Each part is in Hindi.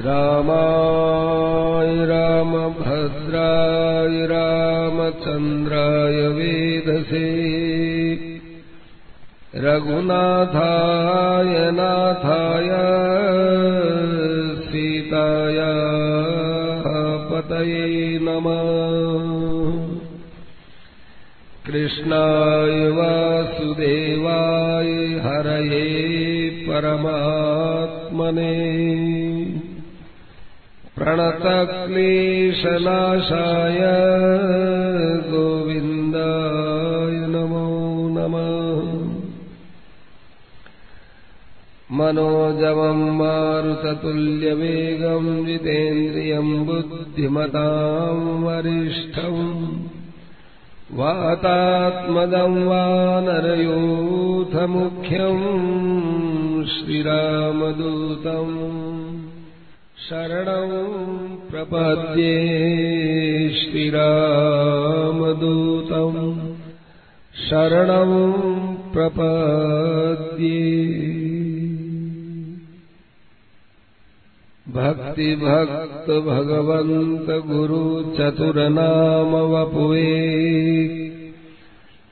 रामाय रामभद्राय रामचन्द्राय वेदसे। रघुनाथाय नाथाय सीताय पतये नमः। कृष्णाय वासुदेवाय हरये परमात्मने प्रणतक्लेशनाशाय गोविन्दाय नमो नमः। मनोजवम् मारुततुल्यवेगम् जितेन्द्रियम् बुद्धिमताम् वरिष्ठम् वातात्मदम् वानरयूथमुख्यम् श्रीरामदूतम् शरणं प्रपद्ये श्रीरामदूतम् शरणं प्रपद्ये। भक्तिभक्त भगवन्त गुरुचतुरनाम वपुवे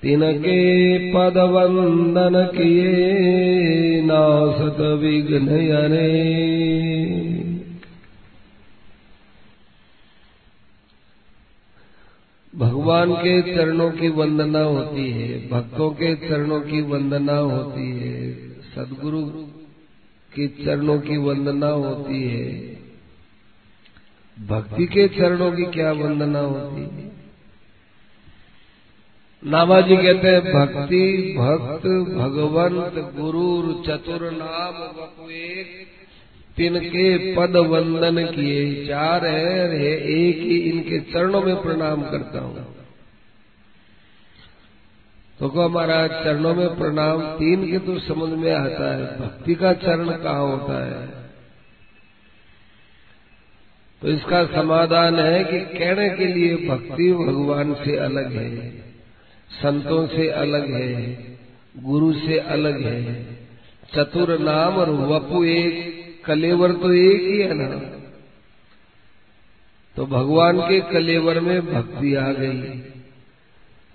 तिनके पदवन्दनकिये नासत विघ्नयने भगवान के चरणों की वंदना होती है, भक्तों के चरणों की वंदना होती है, सदगुरु के चरणों की वंदना होती है। भक्ति के चरणों की क्या वंदना होती है? नामा जी कहते हैं, भक्ति, भक्त, भगवंत गुरु चतुर, नाम एक। तिनके पद वंदन किए। चार है एक ही, इनके चरणों में प्रणाम करता हूँ। तो को हमारा चरणों में प्रणाम तीन के तो समझ में आता है। भक्ति का चरण कहाँ होता है? तो इसका समाधान है कि कहने के लिए भक्ति भगवान से अलग है, संतों से अलग है, गुरु से अलग है। चतुर नाम और वपु एक। कलेवर तो एक ही है ना? तो भगवान के कलेवर में भक्ति आ गई।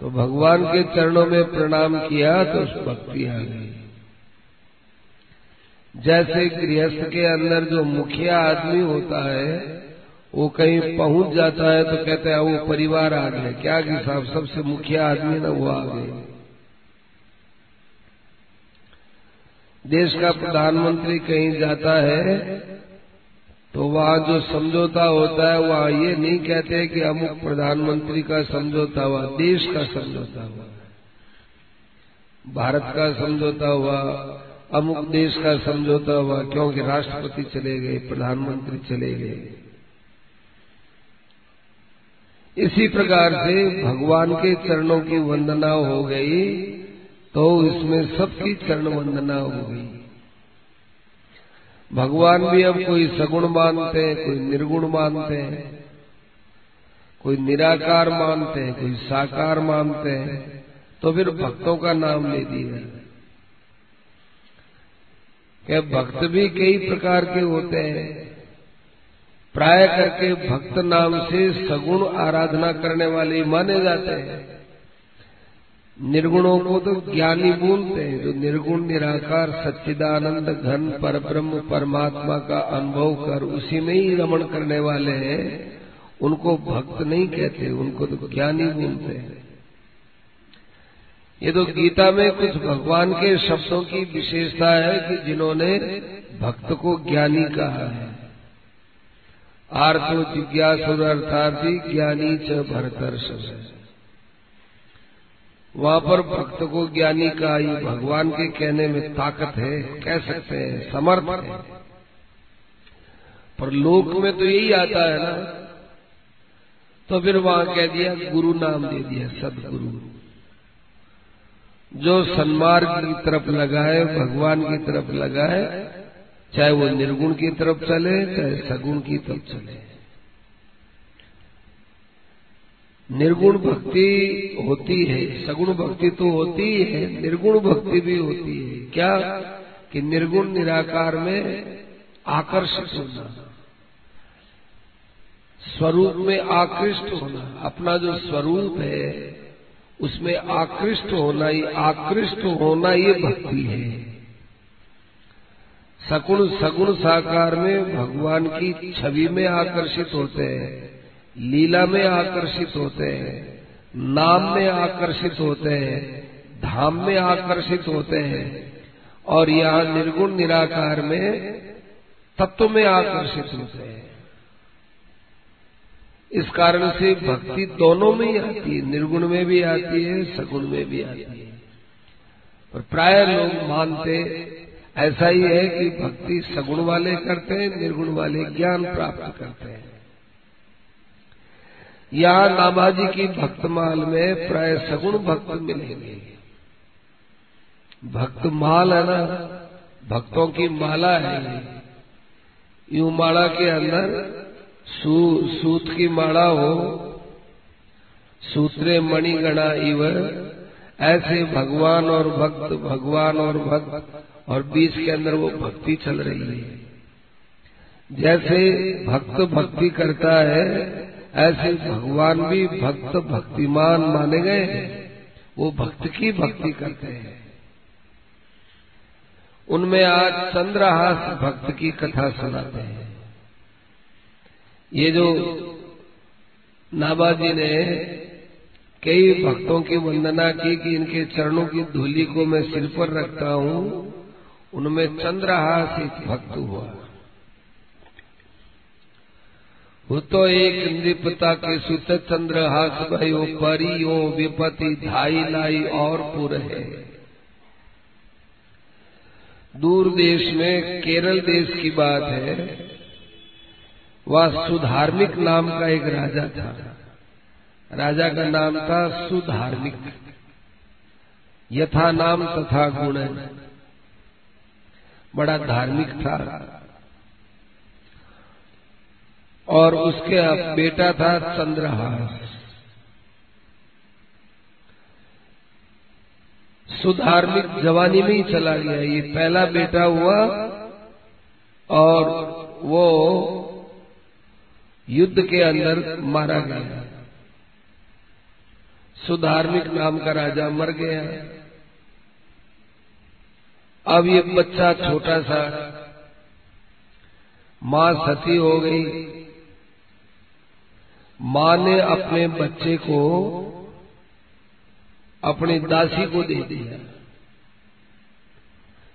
तो भगवान के चरणों में प्रणाम किया तो उस भक्ति आ गई। जैसे गृहस्थ के अंदर जो मुखिया आदमी होता है, वो कहीं पहुँच जाता है तो कहते हैं वो परिवार आ गए। क्या कि साहब, सबसे मुखिया आदमी ना वो आ गए। देश का प्रधानमंत्री कहीं जाता है तो वहाँ जो समझौता होता है, वहाँ ये नहीं कहते कि अमुक प्रधानमंत्री का समझौता हुआ, देश का समझौता हुआ। भारत का समझौता हुआ, अमुक देश का समझौता हुआ, क्योंकि राष्ट्रपति चले गए, प्रधानमंत्री चले गए। इसी प्रकार से भगवान के चरणों की वंदना हो गई। तो इसमें सबकी चरण वंदना होगी। भगवान भी अब कोई सगुण मानते हैं, कोई निर्गुण मानते हैं, कोई निराकार मानते हैं, कोई साकार मानते हैं तो फिर भक्तों का नाम ले दिया। क्या भक्त भी कई प्रकार के होते हैं? प्राय करके भक्त नाम से सगुण आराधना करने वाले माने जाते हैं। निर्गुणों को तो ज्ञानी बोलते हैं, जो निर्गुण, निराकार, सच्चिदानंद, घन पर ब्रह्म परमात्मा का अनुभव कर उसी में ही रमण करने वाले हैं, उनको भक्त नहीं कहते, उनको तो ज्ञानी बोलते हैं। ये तो गीता में कुछ भगवान के शब्दों की विशेषता है कि जिन्होंने भक्त को ज्ञानी कहा है। आर्थ जिज्ञासुर अर्थार्थी ज्ञानी च भरतर्षभ। वहाँ पर भक्त को ज्ञानी का ये भगवान के कहने में ताकत है, कह सकते हैं, समर्थ है। पर लोक में तो यही आता है ना। तो फिर वहाँ कह दिया, गुरु नाम दे दिया, सदगुरु। जो सन्मार्ग की तरफ़ लगाए, भगवान की तरफ़ लगाए, चाहे वो निर्गुण की तरफ़ चले, चाहे सगुण की तरफ़ चले। निर्गुण भक्ति होती है, सगुण भक्ति तो होती है, निर्गुण भक्ति भी होती है। क्या? कि निर्गुण निराकार में आकर्षित होना, स्वरूप में आकृष्ट होना, अपना जो स्वरूप है, उसमें आकृष्ट होना ही, आकृष्ट होना ये भक्ति है। सगुण सगुण साकार में भगवान की छवि में आकर्षित होते हैं। लीला में आकर्षित होते हैं, नाम में आकर्षित होते हैं, धाम में आकर्षित होते हैं और यहाँ निर्गुण निराकार में तत्व में आकर्षित होते हैं। इस कारण से भक्ति दोनों में ही आती है, निर्गुण में भी आती है, सगुण में भी आती है। और प्राय लोग मानते, ऐसा ही है कि भक्ति सगुण वाले करते हैं, निर्गुण वाले ज्ञान प्राप्त करते हैं। यहाँ नामाजी की भक्तमाल में प्राय सगुण भक्त मिलेंगे। भक्तमाल है ना भक्तों की माला है यू। माला के अंदर सू, सूत की माला हो सूत्रे मणिगणा इव ऐसे भगवान और भक्त भगवान और भक्त और बीच के अंदर वो भक्ति चल रही है। जैसे भक्त भक्ति करता है ऐसे भगवान भी भक्त भक्तिमान माने गए वो भक्त की भक्ति करते हैं। उनमें आज चंद्रहास भक्त की कथा सुनाते हैं। ये जो नाबाजी ने कई भक्तों की वंदना की कि इनके चरणों की धूली को मैं सिर पर रखता हूँ, उनमें चंद्रहास एक भक्त हुआ। वो तो एक नृपता के सुत चंद्रहास भयो परियो विपति धाई लाई और पुर है। दूर देश में केरल देश की बात है, वह सुधार्मिक नाम का एक राजा था। राजा का नाम था सुधार्मिक। यथा नाम तथा गुण बड़ा धार्मिक था। और उसके बेटा था चंद्रहास। सुधार्मिक जवानी में ही चला गया। ये पहला बेटा हुआ और वो युद्ध के अंदर मारा गया। सुधार्मिक नाम का राजा मर गया। अब ये बच्चा छोटा सा माँ सती हो गई। माँ ने अपने बच्चे को अपनी दासी को दे दिया।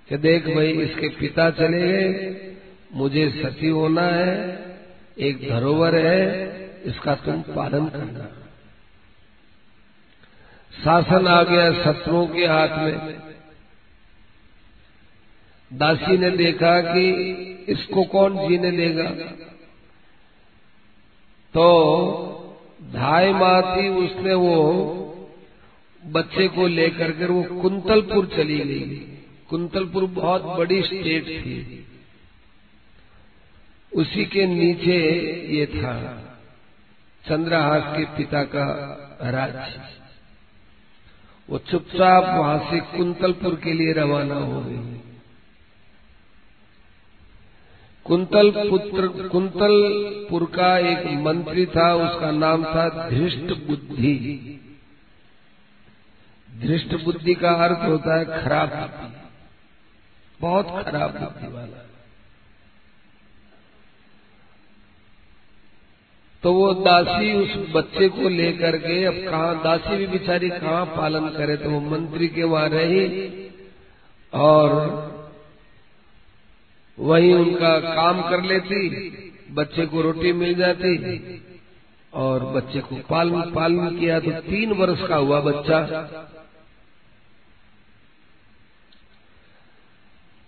कि देख भाई, इसके पिता चले गए, मुझे सती होना है, एक धरोहर है, इसका तुम पालन करना। शासन आ गया शत्रुओं के हाथ में। दासी ने देखा कि इसको कौन जीने देगा? तो ढाई माह थी उसने वो बच्चे को लेकर के वो कुंतलपुर चली गई। कुंतलपुर बहुत बड़ी स्टेट थी। उसी के नीचे ये था चंद्रहास के पिता का राज्य। वो चुपचाप वहाँ से कुंतलपुर के लिए रवाना हो गई। कुंतल पुत्र कुंतलपुर का एक मंत्री था, उसका नाम था धृष्ट बुद्धि। धृष्ट बुद्धि का अर्थ होता है खराब बुद्धि। बहुत खराब बुद्धि वाला। तो वो दासी उस बच्चे को लेकर के, अब कहा, दासी भी बेचारी कहाँ पालन करे तो वो मंत्री के वहाँ रही और वही उनका काम कर लेती, बच्चे को रोटी मिल जाती और बच्चे को पालन पालन किया तो तीन वर्ष का हुआ बच्चा।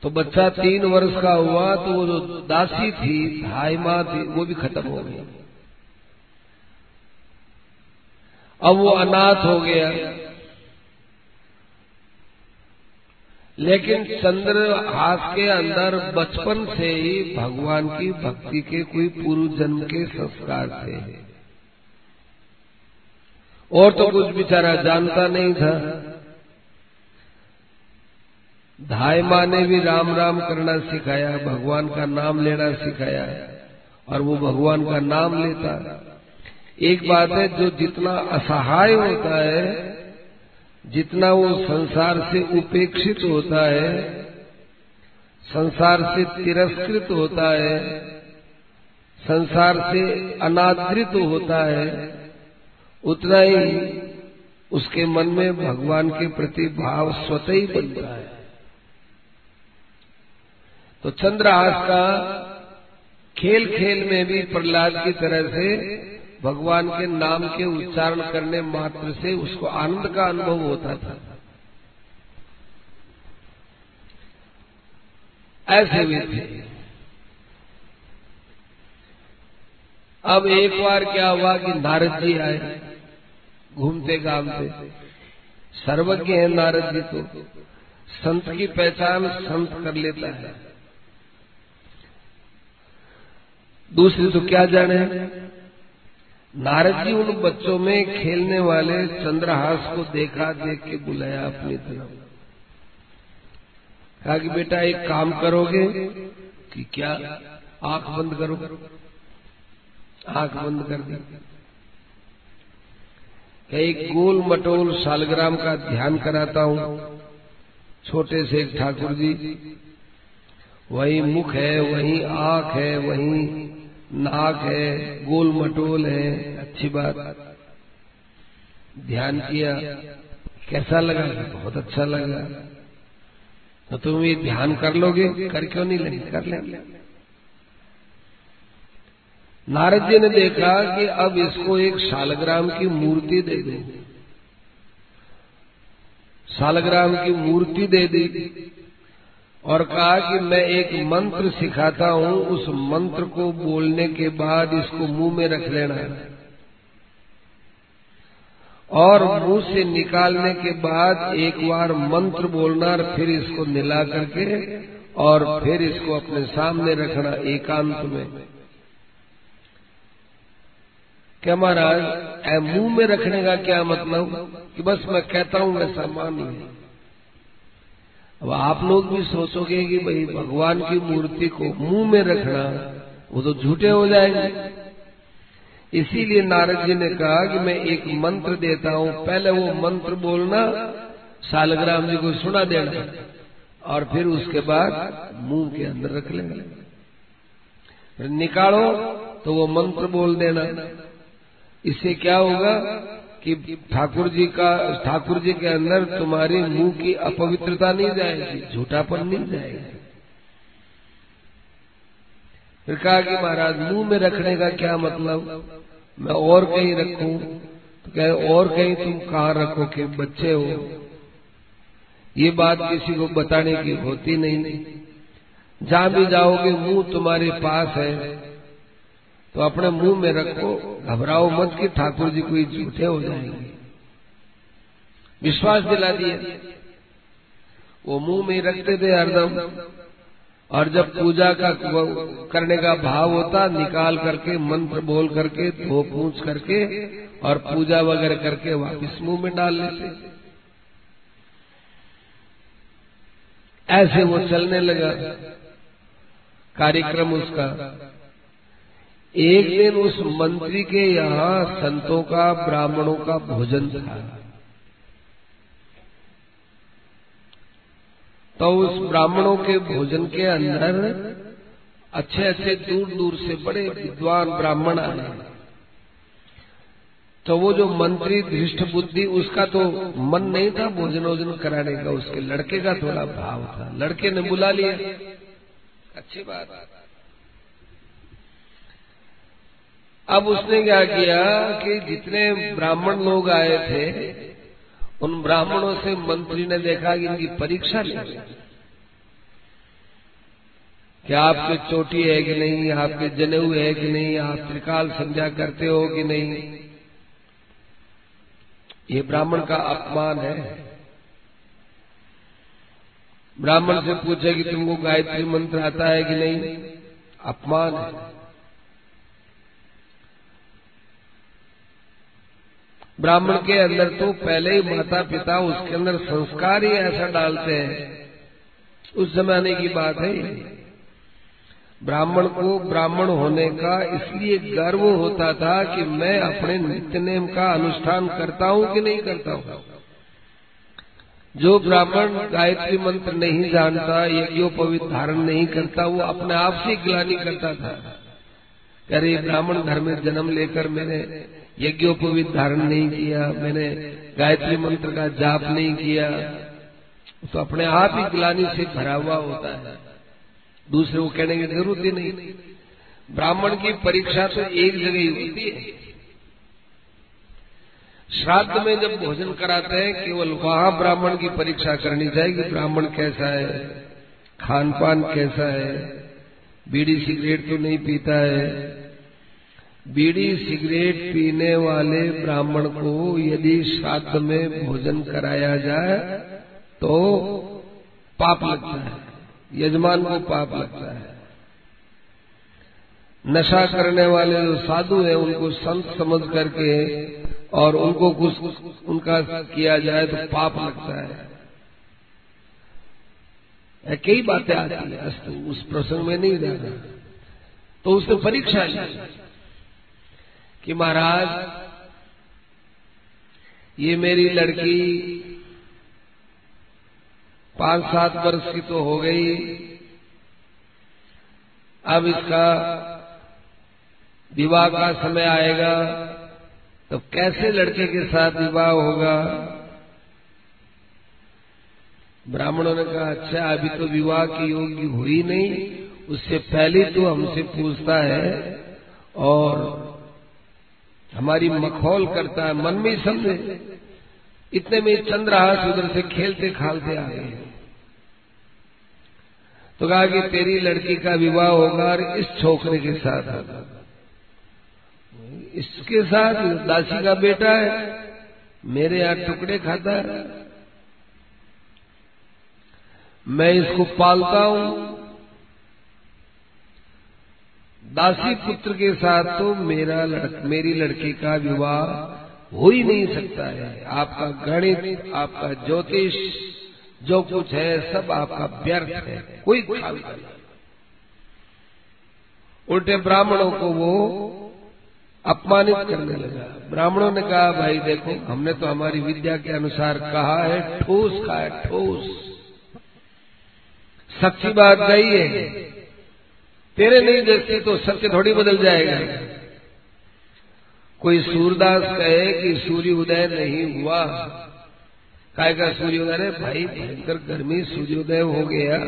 तो बच्चा तीन वर्ष का हुआ तो वो जो दासी थी ढाई माँ थी, वो भी खत्म हो गई। अब वो अनाथ हो गया। लेकिन चंद्र हाथ के अंदर बचपन से ही भगवान की भक्ति के कोई पूर्व जन्म के संस्कार थे। और तो कुछ बेचारा जानता नहीं था। धाय माँ ने भी राम राम करना सिखाया, भगवान का नाम लेना सिखाया, और वो भगवान का नाम लेता। एक बात है, जो जितना असहाय होता है जितना वो संसार से उपेक्षित होता है, संसार से तिरस्कृत होता है, संसार से अनादृत होता है, उतना ही उसके मन में भगवान के प्रति भाव स्वतः ही बनता है। तो चंद्रहास का खेल खेल में भी प्रहलाद की तरह से भगवान के नाम के उच्चारण करने मात्र से उसको आनंद का अनुभव होता था। ऐसे भी थे। अब एक बार क्या हुआ कि नारद जी आए, घूमते घामते। सर्वज्ञ है नारद जी तो। संत की पहचान संत कर लेता है। दूसरी तो क्या जाने? नारद जी उन बच्चों में खेलने वाले चंद्रहास को देखा, देख के बुलाया अपनी तरफ़ कहा कि बेटा, एक काम करोगे कि क्या आँख बंद करो? आँख बंद कर दी। एक गोल मटोल सालग्राम का ध्यान कराता हूँ। छोटे से ठाकुर जी, वही मुख है, वही आँख है, वही नाक है, गोल मटोल है, अच्छी बात। ध्यान किया, कैसा लगा? बहुत अच्छा लगा। तो तुम ये ध्यान कर लोगे? कर क्यों नहीं लेंगे? कर लेंगे। नारद जी ने देखा कि अब इसको एक शालग्राम की मूर्ति दे दे। शालग्राम की मूर्ति दे दी। और कहा कि मैं एक मंत्र सिखाता हूँ, उस मंत्र को बोलने के बाद इसको मुँह में रख लेना। है और मुँह से निकालने के बाद एक बार मंत्र बोलना और फिर इसको मिला करके और फिर इसको अपने सामने रखना एकांत में। क्या महाराज मुँह में रखने का क्या मतलब? कि बस मैं कहता हूँ वैसा मानिए अब आप लोग भी सोचोगे कि भाई भगवान की मूर्ति को मुँह में रखना, वो तो झूठे हो जाएँगे। इसीलिए नारद जी ने कहा कि मैं एक मंत्र देता हूँ, पहले वो मंत्र बोलना, सालग्राम जी को सुना देना, और फिर उसके बाद मुँह के अंदर रख लेंगे फिर निकालो तो वो मंत्र बोल देना। इससे क्या होगा? कि ठाकुर जी का ठाकुर जी के अंदर तुम्हारी मुँह की अपवित्रता नहीं जाएगी, झूठापन नहीं जाएगी। फिर कहा कि महाराज, मुँह में रखने का क्या मतलब? मैं और कहीं रखूँ? तो कहे, और कहीं तुम कहा रखो कि बच्चे हो? ये बात किसी को बताने की होती नहीं। जहाँ भी जाओगे, मुँह तुम्हारे पास है। तो अपने मुँह में रखो, घबराओ मत कि ठाकुर जी कोई झूठे हो जाएँगे। विश्वास दिला दिए। वो मुँह में रखते थे हरदम। और जब पूजा का करने का भाव होता, निकाल करके, मंत्र बोल करके, धो पूछ करके, और पूजा वगैरह करके वापिस मुँह में डाल लेते। ऐसे वो चलने लगा। कार्यक्रम उसका। एक दिन उस मंत्री के यहाँ संतों का, ब्राह्मणों का भोजन था। तो उस ब्राह्मणों के भोजन के अंदर अच्छे अच्छे दूर दूर से बड़े विद्वान ब्राह्मण आए। तो वो जो मंत्री धृष्ट बुद्धि, उसका तो मन नहीं था भोजन वोजन कराने का, उसके लड़के का थोड़ा भाव था। लड़के ने बुला लिया। अच्छी बात। अब उसने क्या किया कि जितने ब्राह्मण लोग आए थे, उन ब्राह्मणों से मंत्री ने देखा कि इनकी परीक्षा ले क्या आपके चोटी है कि नहीं, आपके जनेऊ है कि नहीं, आप त्रिकाल संध्या करते हो कि नहीं। ये ब्राह्मण का अपमान है। ब्राह्मण से पूछे कि तुमको गायत्री मंत्र आता है कि नहीं, अपमान है। ब्राह्मण के अंदर तो पहले ही माता पिता उसके अंदर संस्कार ही ऐसा डालते हैं। उस जमाने की बात है ब्राह्मण को ब्राह्मण होने का इसलिए गर्व होता था कि मैं अपने नित्य नेम का अनुष्ठान करता हूँ कि नहीं करता हूँ। जो ब्राह्मण गायत्री मंत्र नहीं जानता यज्ञोपवित धारण नहीं करता, वो अपने आप से ग्लानी करता था। अरे ब्राह्मण घर में जन्म लेकर मैंने यज्ञोपवित धारण नहीं किया, मैंने गायत्री मंत्र का जाप नहीं किया। तो अपने आप ही ग्लानी से भरा हुआ होता है। दूसरे को कहने की ज़रूरत ही नहीं। ब्राह्मण की परीक्षा तो एक जगह ही होती है। श्राद्ध में जब भोजन कराते हैं, केवल वहाँ ब्राह्मण की परीक्षा करनी चाहिए ब्राह्मण कैसा है, खान पान कैसा है, बीड़ी सिगरेट तो नहीं पीता है। बीड़ी सिगरेट पीने वाले ब्राह्मण को यदि श्राद्ध में भोजन कराया जाए तो पाप लगता है। यजमान को पाप लगता है। नशा करने वाले जो साधु हैं, उनको संत समझ करके और उनको कुछ उनका किया जाए तो पाप लगता है। कई बातें आती है उस प्रसंग में नहीं जाना। तो उसने परीक्षा ली। कि महाराज, ये मेरी लड़की पाँच सात वर्ष की तो हो गई। अब इसका विवाह का समय आएगा तो कैसे लड़के के साथ विवाह होगा? ब्राह्मणों ने कहा अच्छा अभी तो विवाह की योग्य हुई नहीं, उससे पहले तो हमसे पूछता है और हमारी मखौल करता है, मन में समझे। इतने में चंद्रहास उधर से खेलते खालते आ गए। तो कहा कि तेरी लड़की का विवाह होगा और इस छोकरे के साथ होगा। इसके साथ दासी का बेटा है, मेरे यहाँ टुकड़े खाता है। मैं इसको पालता हूँ। दासी पुत्र के साथ तो मेरा लड़क, मेरी लड़की का विवाह हो ही नहीं सकता है। आपका गणित आपका ज्योतिष जो कुछ है सब आपका व्यर्थ है। कोई खाली उल्टे ब्राह्मणों को वो अपमानित करने लगा। ब्राह्मणों ने कहा भाई देखो हमने तो हमारी विद्या के अनुसार कहा है ठोस का है ठोस। सच्ची बात गई है तेरे नहीं देखती तो सत्य थोड़ी बदल जाएगा। कोई सूरदास कहे कि सूर्य उदय नहीं हुआ। काय का सूर्योदय भाई, भयंकर गर्मी सूर्योदय हो गया।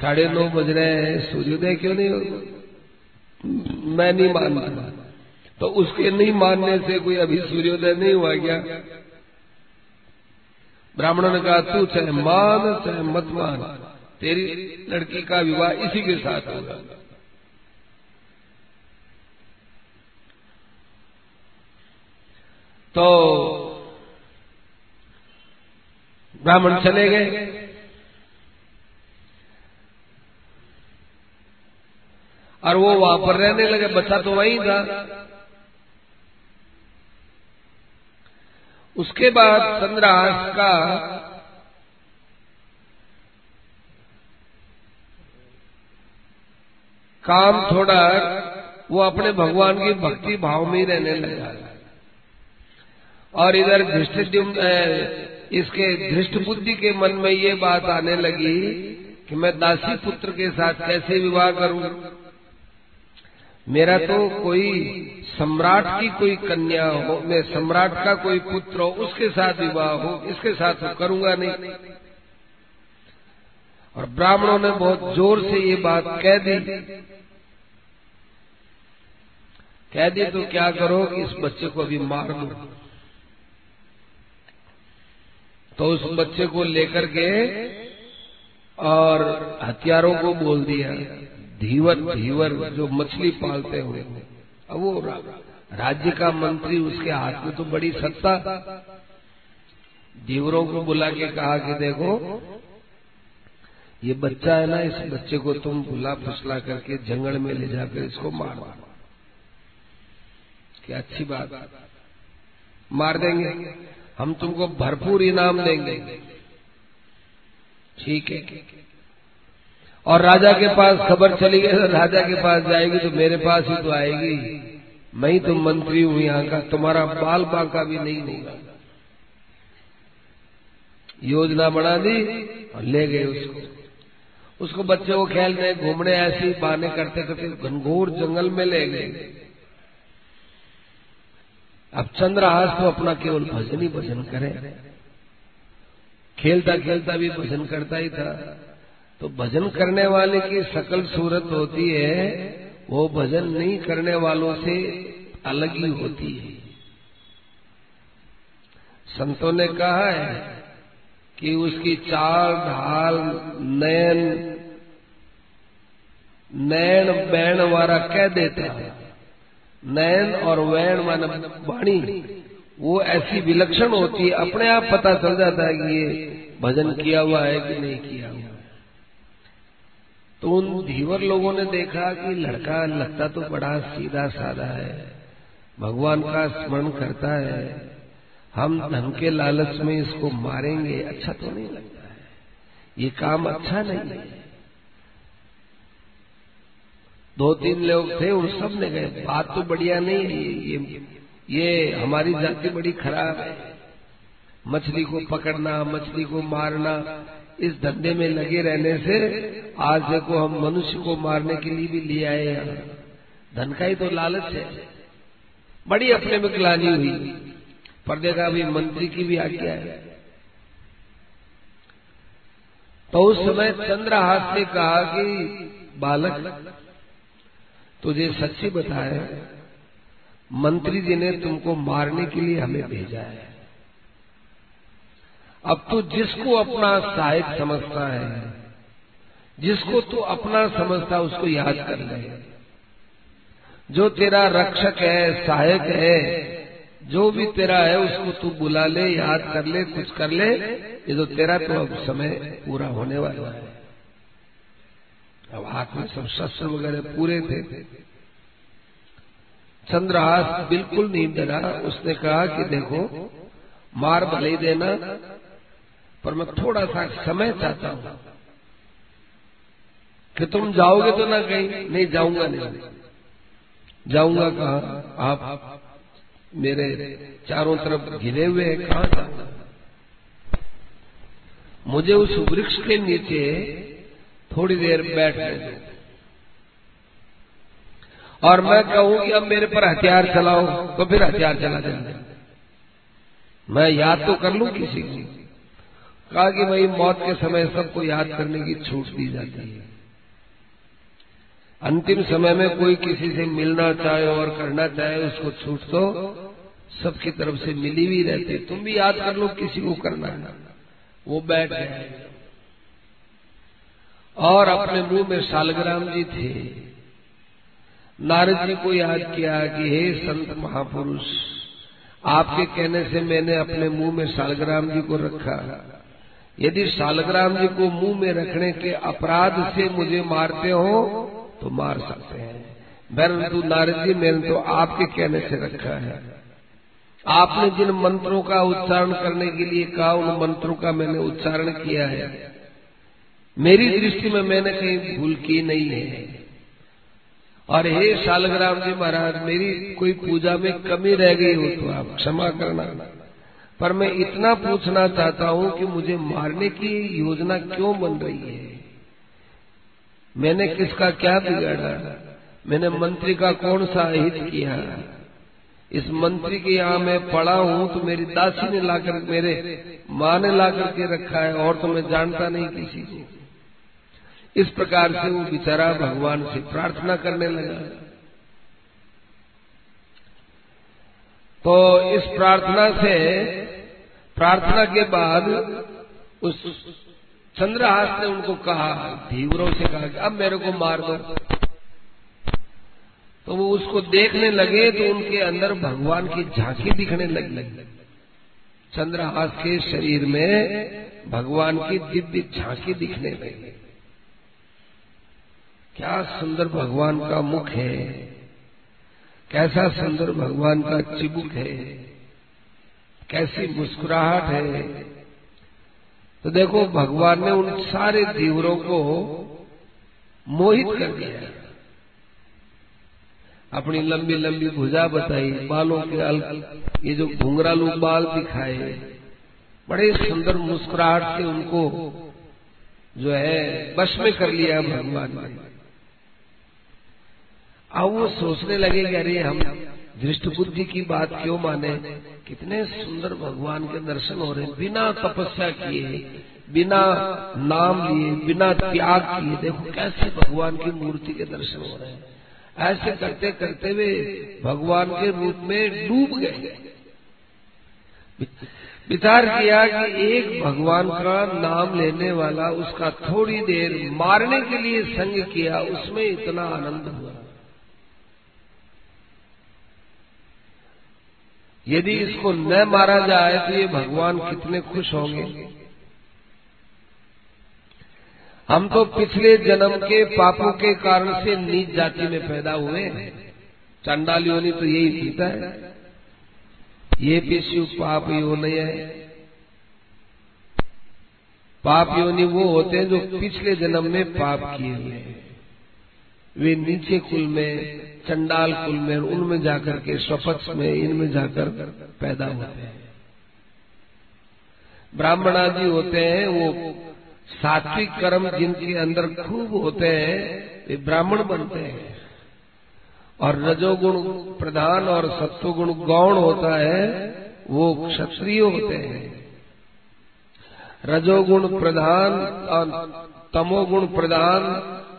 साढ़े नौ बज रहे हैं। सूर्योदय क्यों नहीं हो मैं नहीं मानता। तो उसके नहीं मानने से कोई अभी सूर्योदय नहीं हुआ क्या? ब्राह्मणों ने कहा, तू चाहे मान, चाहे मत मान। तेरी लड़की का विवाह इसी के साथ होगा। तो ब्राह्मण चले गए। और वो वहाँ पर रहने लगे, बच्चा तो वहीं था। उसके बाद चंद्रहास का काम थोड़ा वो अपने भगवान की भक्ति भाव में ही रहने लगा। और इधर धृष्ट इसके धृष्ट बुद्धि के मन में ये बात आने लगी कि मैं दासी पुत्र के साथ कैसे विवाह करूँ? मेरा तो कोई सम्राट की कोई कन्या हो, मैं सम्राट का कोई पुत्र हो, उसके साथ विवाह हो, इसके साथ तो करूँगा नहीं। और ब्राह्मणों ने बहुत ज़ोर से ये बात कह दी कह दी तो क्या करो कि इस बच्चे को अभी मार दो तो उस बच्चे को लेकर के और हथियारों को बोल दिया, धीवर धीवर, जो मछली पालते हुए अब वो राज्य का मंत्री, उसके हाथ में तो बड़ी सत्ता। धीवरों को बुला के कहा कि, देखो, ये बच्चा है ना, इस बच्चे को तुम बुला फुसला करके जंगल में ले जाकर इसको मार मार क्या अच्छी बात। मार देंगे। हम तुमको भरपूर इनाम देंगे। ठीक है। और राजा के पास खबर चली गई तो राजा के पास जाएगी तो मेरे पास ही तो आएगी। मैं ही तो मंत्री हूँ यहाँ का, तुम्हारा बाल बांका भी नहीं होगा। योजना बना दी और ले गए उसको। उसको बच्चे को खेलने, घूमने ऐसी बहाने करते करते घनघोर जंगल में ले गए। अब चंद्रहास तो अपना केवल भजन ही भजन करे। खेलता खेलता भी भजन करता ही था। तो भजन करने वाले की सकल सूरत होती है, वो भजन नहीं करने वालों से अलग ही होती है। संतों ने कहा है कि उसकी चाल, ढाल, नयन नैन बैन वारा कह देता है। नयन और वैन मान वाणी, वो ऐसी विलक्षण होती है, अपने आप पता चल जाता है कि ये भजन किया हुआ है कि नहीं किया हुआ तो उन धीवर लोगों ने देखा कि लड़का लगता तो बड़ा सीधा साधा है, भगवान का स्मरण करता है, हम धन के लालच में इसको मारेंगे अच्छा तो नहीं लगता है, ये काम अच्छा नहीं है। दो तीन लोग थे उन सबने गए बात तो बढ़िया नहीं है ये ये, हमारी जाति बड़ी खराब है। मछली को पकड़ना मछली को मारना इस धंधे में लगे रहने से आज देखो हम मनुष्य को मारने के लिए भी ले आए यहाँ धन का ही तो लालच है। बड़ी अपने में ग्लानी हुई। पर देखा अभी मंत्री की भी आज्ञा है। तो उस समय चंद्रहास ने कहा कि बालक तुझे सच्ची बताए, मंत्री जी ने तुमको मारने के लिए हमें भेजा है। अब तू जिसको अपना सहायक समझता है, जिसको तू अपना समझता उसको याद कर ले। जो तेरा रक्षक है, सहायक है, जो भी तेरा है, उसको तू बुला ले, याद कर ले, कुछ कर ले। ये तो तेरा तो अब समय पूरा होने वाला है। अब हाथ में सब शस्त्र वगैरह पूरे थे। चंद्रहास बिल्कुल नहीं डरा। उसने कहा कि देखो, मार भले देना, पर मैं थोड़ा सा समय चाहता हूँ कि तुम जाओगे तो ना कहीं, नहीं जाऊँगा नहीं। जाऊँगा कहा? आप मेरे चारों तरफ़ घिरे हुए हैं, कहा जाऊँगा? मुझे उस वृक्ष के नीचे थोड़ी देर बैठने दो और मैं कहूँ कि अब मेरे पर हथियार चलाओ तो फिर हथियार चला देंगे मैं याद तो कर लू किसी को। कहा कि भाई, मौत के समय सबको याद करने की छूट दी जाती है। अंतिम समय में कोई किसी से मिलना चाहे और करना चाहे, उसको छूट तो सबकी तरफ़ से मिली हुई रहती। तुम भी याद कर लो किसी को करना है। वो बैठ गए और अपने मुँह में शालग्राम जी थे। नारद जी को याद किया कि हे संत महापुरुष, आपके कहने से मैंने अपने मुँह में शालग्राम जी को रखा। यदि शालग्राम जी को मुँह में रखने के अपराध से मुझे मारते हो तो मार सकते हैं। परंतु नारद जी, मैंने तो आपके कहने से रखा है। आपने जिन मंत्रों का उच्चारण करने के लिए कहा, उन मंत्रों का मैंने उच्चारण किया है। मेरी दृष्टि में मैंने कहीं भूल की नहीं है। और हे शालग्राम जी महाराज, मेरी कोई पूजा में कमी रह गई हो तो आप क्षमा करना। पर मैं इतना पूछना चाहता हूँ कि मुझे मारने की योजना क्यों बन रही है? मैंने किसका क्या बिगाड़ा? मैंने मंत्री का कौन सा हित किया? इस मंत्री के यहाँ मैं पड़ा हूँ तो मेरी दासी ने लाकर मेरे माँ ने लाकर के रखा है, और तो मैं जानता नहीं किसी को। इस प्रकार से वो बेचारा भगवान से प्रार्थना करने लगा। तो इस प्रार्थना से, प्रार्थना के बाद उस चंद्रहास ने उनको कहा, धीवरों से कहा कि अब मेरे को मार दो। तो वो उसको देखने लगे तो उनके अंदर भगवान की झांकी दिखने लगी। चंद्रहास के शरीर में भगवान की दिव्य झांकी दिखने लगी। क्या सुंदर भगवान का मुख है? कैसा सुंदर भगवान का चिबुक है? कैसी मुस्कुराहट है? तो देखो, भगवान ने उन सारे दीवरों को मोहित कर दिया। अपनी लंबी लंबी भुजा बताई, बालों के अल, ये जो घुंघरालू बाल दिखाए, बड़े सुंदर मुस्कुराहट से उनको जो है बश में कर लिया भगवान ने। अब वो सोचने लगे कि अरे हम दृष्ट बुद्धि की बात क्यों माने? कितने सुंदर भगवान के दर्शन हो रहे हैं। बिना तपस्या किए, बिना नाम लिए, बिना त्याग किए, देखो कैसे भगवान की मूर्ति के दर्शन हो रहे हैं। ऐसे करते करते वे भगवान के रूप में डूब गए। विचार किया कि एक भगवान का नाम लेने वाला उसका थोड़ी देर मारने के लिए संग किया, उसमें इतना आनंद हुआ। यदि इसको न मारा जाए तो ये भगवान कितने खुश होंगे। हम तो पिछले जन्म के पापों के कारण से नीच जाति में पैदा हुए चंडाल योनि तो यही पीता है। ये पिशु पाप योनि है। पाप योनि वो होते हैं जो पिछले जन्म में पाप किए हुए वे नीचे कुल में, चंडाल कुल में उनमें जाकर के स्वपक्ष में, इनमें जाकर पैदा होते हैं। ब्राह्मण आदि होते हैं, वो सात्विक कर्म जिनके अंदर खूब होते हैं, वे ब्राह्मण बनते हैं। और रजोगुण प्रधान और सत्वगुण गौण होता है, वो क्षत्रिय होते हैं। रजोगुण प्रधान और तमोगुण प्रधान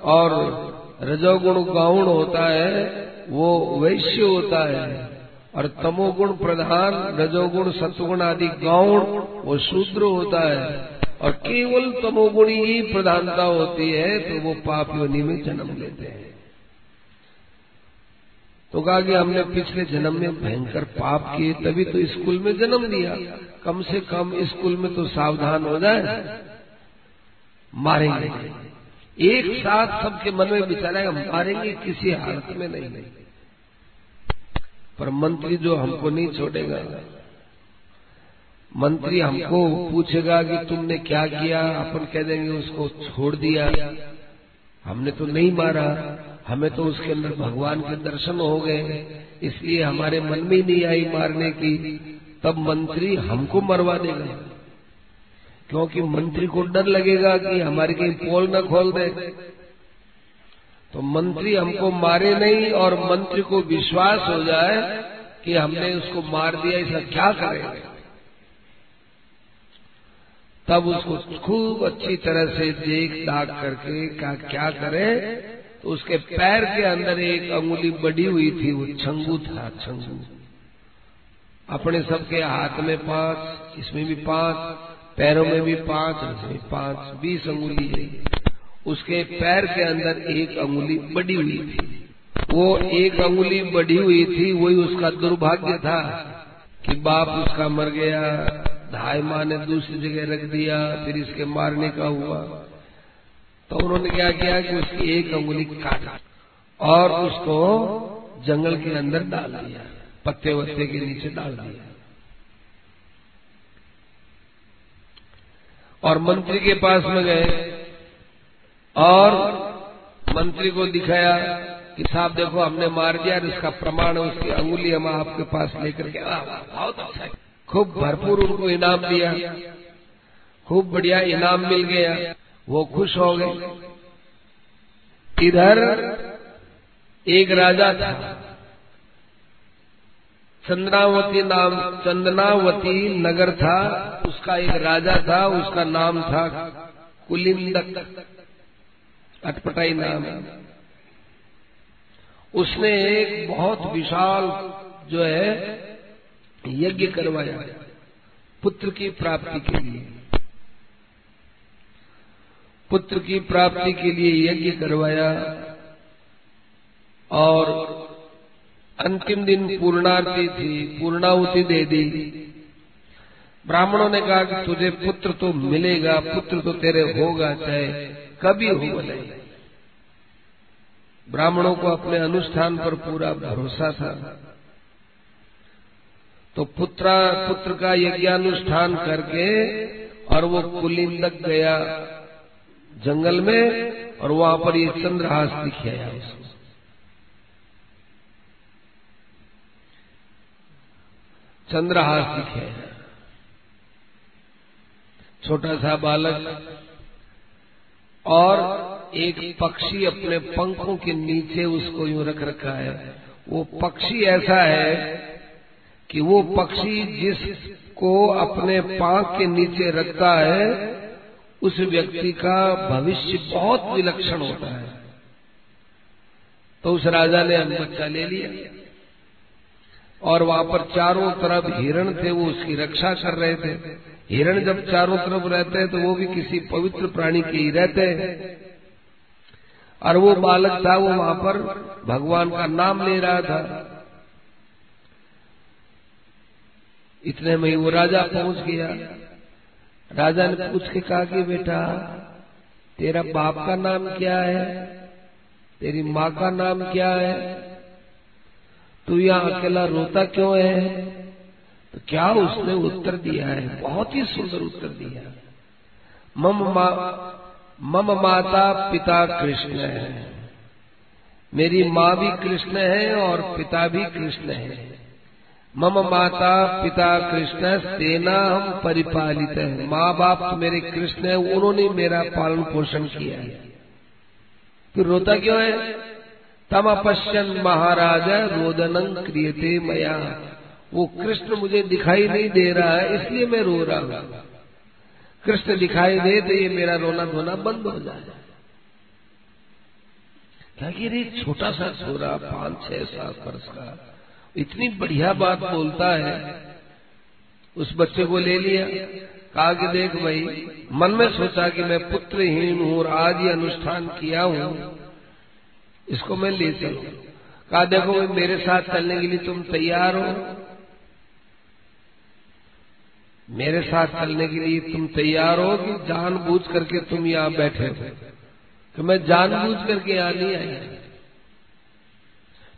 और रजोगुण गौण होता है, वो वैश्य होता है। और तमोगुण प्रधान, रजोगुण, सत्वगुण आदि गौण, वो शूद्र होता है। और केवल तमोगुण ही प्रधानता होती है तो वो पाप योनि में जन्म लेते हैं। तो कहा कि हमने पिछले जन्म में भयंकर पाप किए, तभी तो स्कूल में जन्म लिया। कम से कम स्कूल में तो सावधान हो जाए, मारेंगे। एक साथ सबके मन में विचार हम मारेंगे किसी हालत में नहीं पर मंत्री जो हमको नहीं छोड़ेगा, मंत्री हमको पूछेगा कि तुमने क्या किया, अपन कह देंगे उसको छोड़ दिया। हमने तो नहीं मारा, हमें तो उसके अंदर भगवान के दर्शन हो गए, इसलिए हमारे मन में नहीं आई मारने की, तब मंत्री हमको मरवा देगा। क्योंकि मंत्री को डर लगेगा कि हमारे कहीं पोल न खोल दे। तो मंत्री हमको मारे नहीं और मंत्री को विश्वास हो जाए कि हमने उसको मार दिया ऐसा क्या करेंगे? तब उसको खूब अच्छी तरह से देख दाग करके क्या क्या करे? तो उसके पैर के अंदर एक अंगुली बड़ी हुई थी, वो छंगू था, छंगू। अपने सबके हाथ में पाँच, इसमें भी पाँच। पैरों में भी पाँच पाँच, बीस अंगुली है। उसके पैर के अंदर एक अंगुली बड़ी हुई थी। वो एक अंगुली बढ़ी हुई थी, वही उसका दुर्भाग्य था कि बाप उसका मर गया धाई माँ ने दूसरी जगह रख दिया, फिर इसके मारने का हुआ। तो उन्होंने क्या किया कि उसकी एक अंगुली काटा और उसको जंगल के अंदर डाल दिया पत्ते वत्ते के नीचे डाल दिया। और मंत्री के पास में गए और मंत्री को दिखाया कि साहब देखो हमने मार दिया इसका प्रमाण उसकी अंगुली हम आपके पास लेकर के बहुत अच्छा खूब भरपूर उनको इनाम दिया। खूब बढ़िया इनाम मिल गया। वो खुश हो गए। इधर एक राजा था। चंद्रावती नाम चंदनावती नगर था, उसका एक राजा था, उसका नाम था कुलिंदक, अटपटाई नाम। उसने एक बहुत विशाल जो है, यज्ञ करवाया, पुत्र की प्राप्ति के लिए। पुत्र की प्राप्ति के लिए यज्ञ करवाया और अंतिम दिन पूर्णार्थी थी, पूर्णाहुति दे दी। ब्राह्मणों ने कहा कि तुझे पुत्र तो मिलेगा, पुत्र तो तेरे होगा, चाहे कभी हो बोले ब्राह्मणों को अपने अनुष्ठान पर पूरा भरोसा था। तो पुत्रा, पुत्र का यज्ञानुष्ठान करके और वो कुलिंदक गया जंगल में और वहाँ पर ये चंद्रहास दिखाया उसको। चंद्रहास दिखाया छोटा सा बालक और एक पक्षी अपने पंखों के नीचे उसको यूँ रख रखा है। वो पक्षी ऐसा है कि वो पक्षी जिसको अपने पांख के नीचे रखता है, उस व्यक्ति का भविष्य बहुत विलक्षण होता है। तो उस राजा ने बच्चा ले लिया। और वहाँ पर चारों तरफ़ हिरण थे, वो उसकी रक्षा कर रहे थे। हिरण जब चारों तरफ़ रहते हैं तो वो भी किसी पवित्र प्राणी के ही रहते हैं। और वो बालक था, वो वहाँ पर भगवान का नाम ले रहा था। इतने में वो राजा पहुँच गया। राजा ने पूछ के कहा कि, बेटा, तेरा बाप का नाम क्या है? तेरी माँ का नाम क्या है? तू यहाँ अकेला रोता क्यों है? तो क्या उसने उत्तर दिया है? बहुत ही सुंदर उत्तर दिया मम मा, मम माता पिता कृष्ण है। मेरी माँ भी कृष्ण है और पिता भी कृष्ण है। मम माता पिता कृष्ण सेना हम परिपालित है। माँ बाप तो मेरे कृष्ण है उन्होंने मेरा पालन पोषण किया है। फिर रोता क्यों है? तम अपश्यन महाराज रोदन क्रियते मया। वो कृष्ण मुझे दिखाई नहीं दे रहा है, इसलिए मैं रो रहा हूँ। कृष्ण दिखाई दे तो ये मेरा रोना धोना बंद हो जाए क्या रे छोटा सा छोरा, पाँच, छह, सात वर्ष का, इतनी बढ़िया बात बोलता है। उस बच्चे को ले लिया। कहा कि देख भाई, मन में सोचा कि मैं पुत्रहीन हूँ और आज ही अनुष्ठान किया हूँ। इसको मैं ले चलू कहा, देखो, मेरे साथ चलने के लिए तुम तैयार हो। मेरे साथ चलने के लिए तुम तैयार हो कि जानबूझ करके तुम यहाँ बैठे हो। कि मैं जानबूझ करके यहाँ नहीं आई।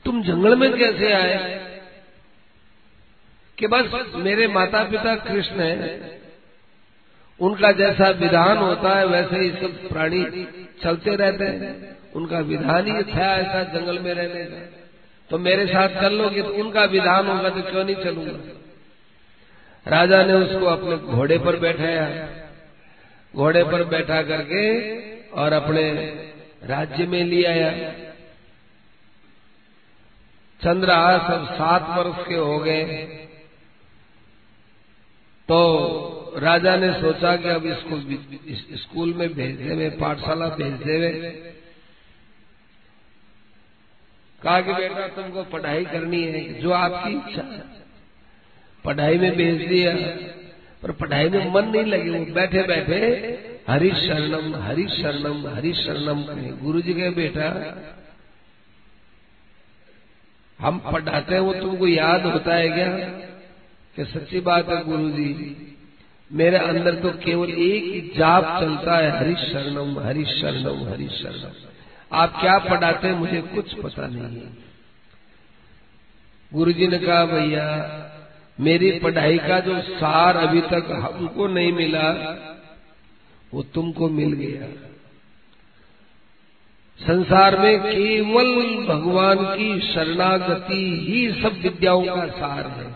तुम जंगल में कैसे आए? कि बस मेरे माता पिता कृष्ण है। उनका जैसा विधान होता है, वैसे ही सब प्राणी चलते रहते हैं। उनका विधान ही था ऐसा जंगल में रहने का। तो मेरे साथ चल लोगे तो उनका विधान होगा तो क्यों नहीं चलूँगा? राजा ने उसको अपने घोड़े पर बैठाया। घोड़े पर बैठा करके और अपने राज्य में ले आया। चंद्रहास सब सात वर्ष के हो गए। तो राजा ने सोचा कि अब इसको स्कूल में भेज देवे, पाठशाला भेज देवे। कहा कि बेटा तुमको पढ़ाई करनी है, जो आपकी इच्छा पढ़ाई में भेज दिया पर पढ़ाई में मन नहीं लगे वो बैठे बैठे, हरि शरणम हरि शरणम हरि शरणम कहे। गुरु जी के बेटा, हम पढ़ाते हैं, वो तुमको याद होता है क्या? कि सच्ची बात है गुरु जी मेरे अंदर तो केवल एक ही जाप चलता है, हरि शरणम हरि शरणम हरि शरणम। आप क्या पढ़ाते हैं मुझे कुछ पता नहीं है। गुरु जी ने कहा, भैया, मेरी पढ़ाई का जो सार अभी तक हमको नहीं मिला, वो तुमको मिल गया। संसार में केवल भगवान की शरणागति ही सब विद्याओं का सार है।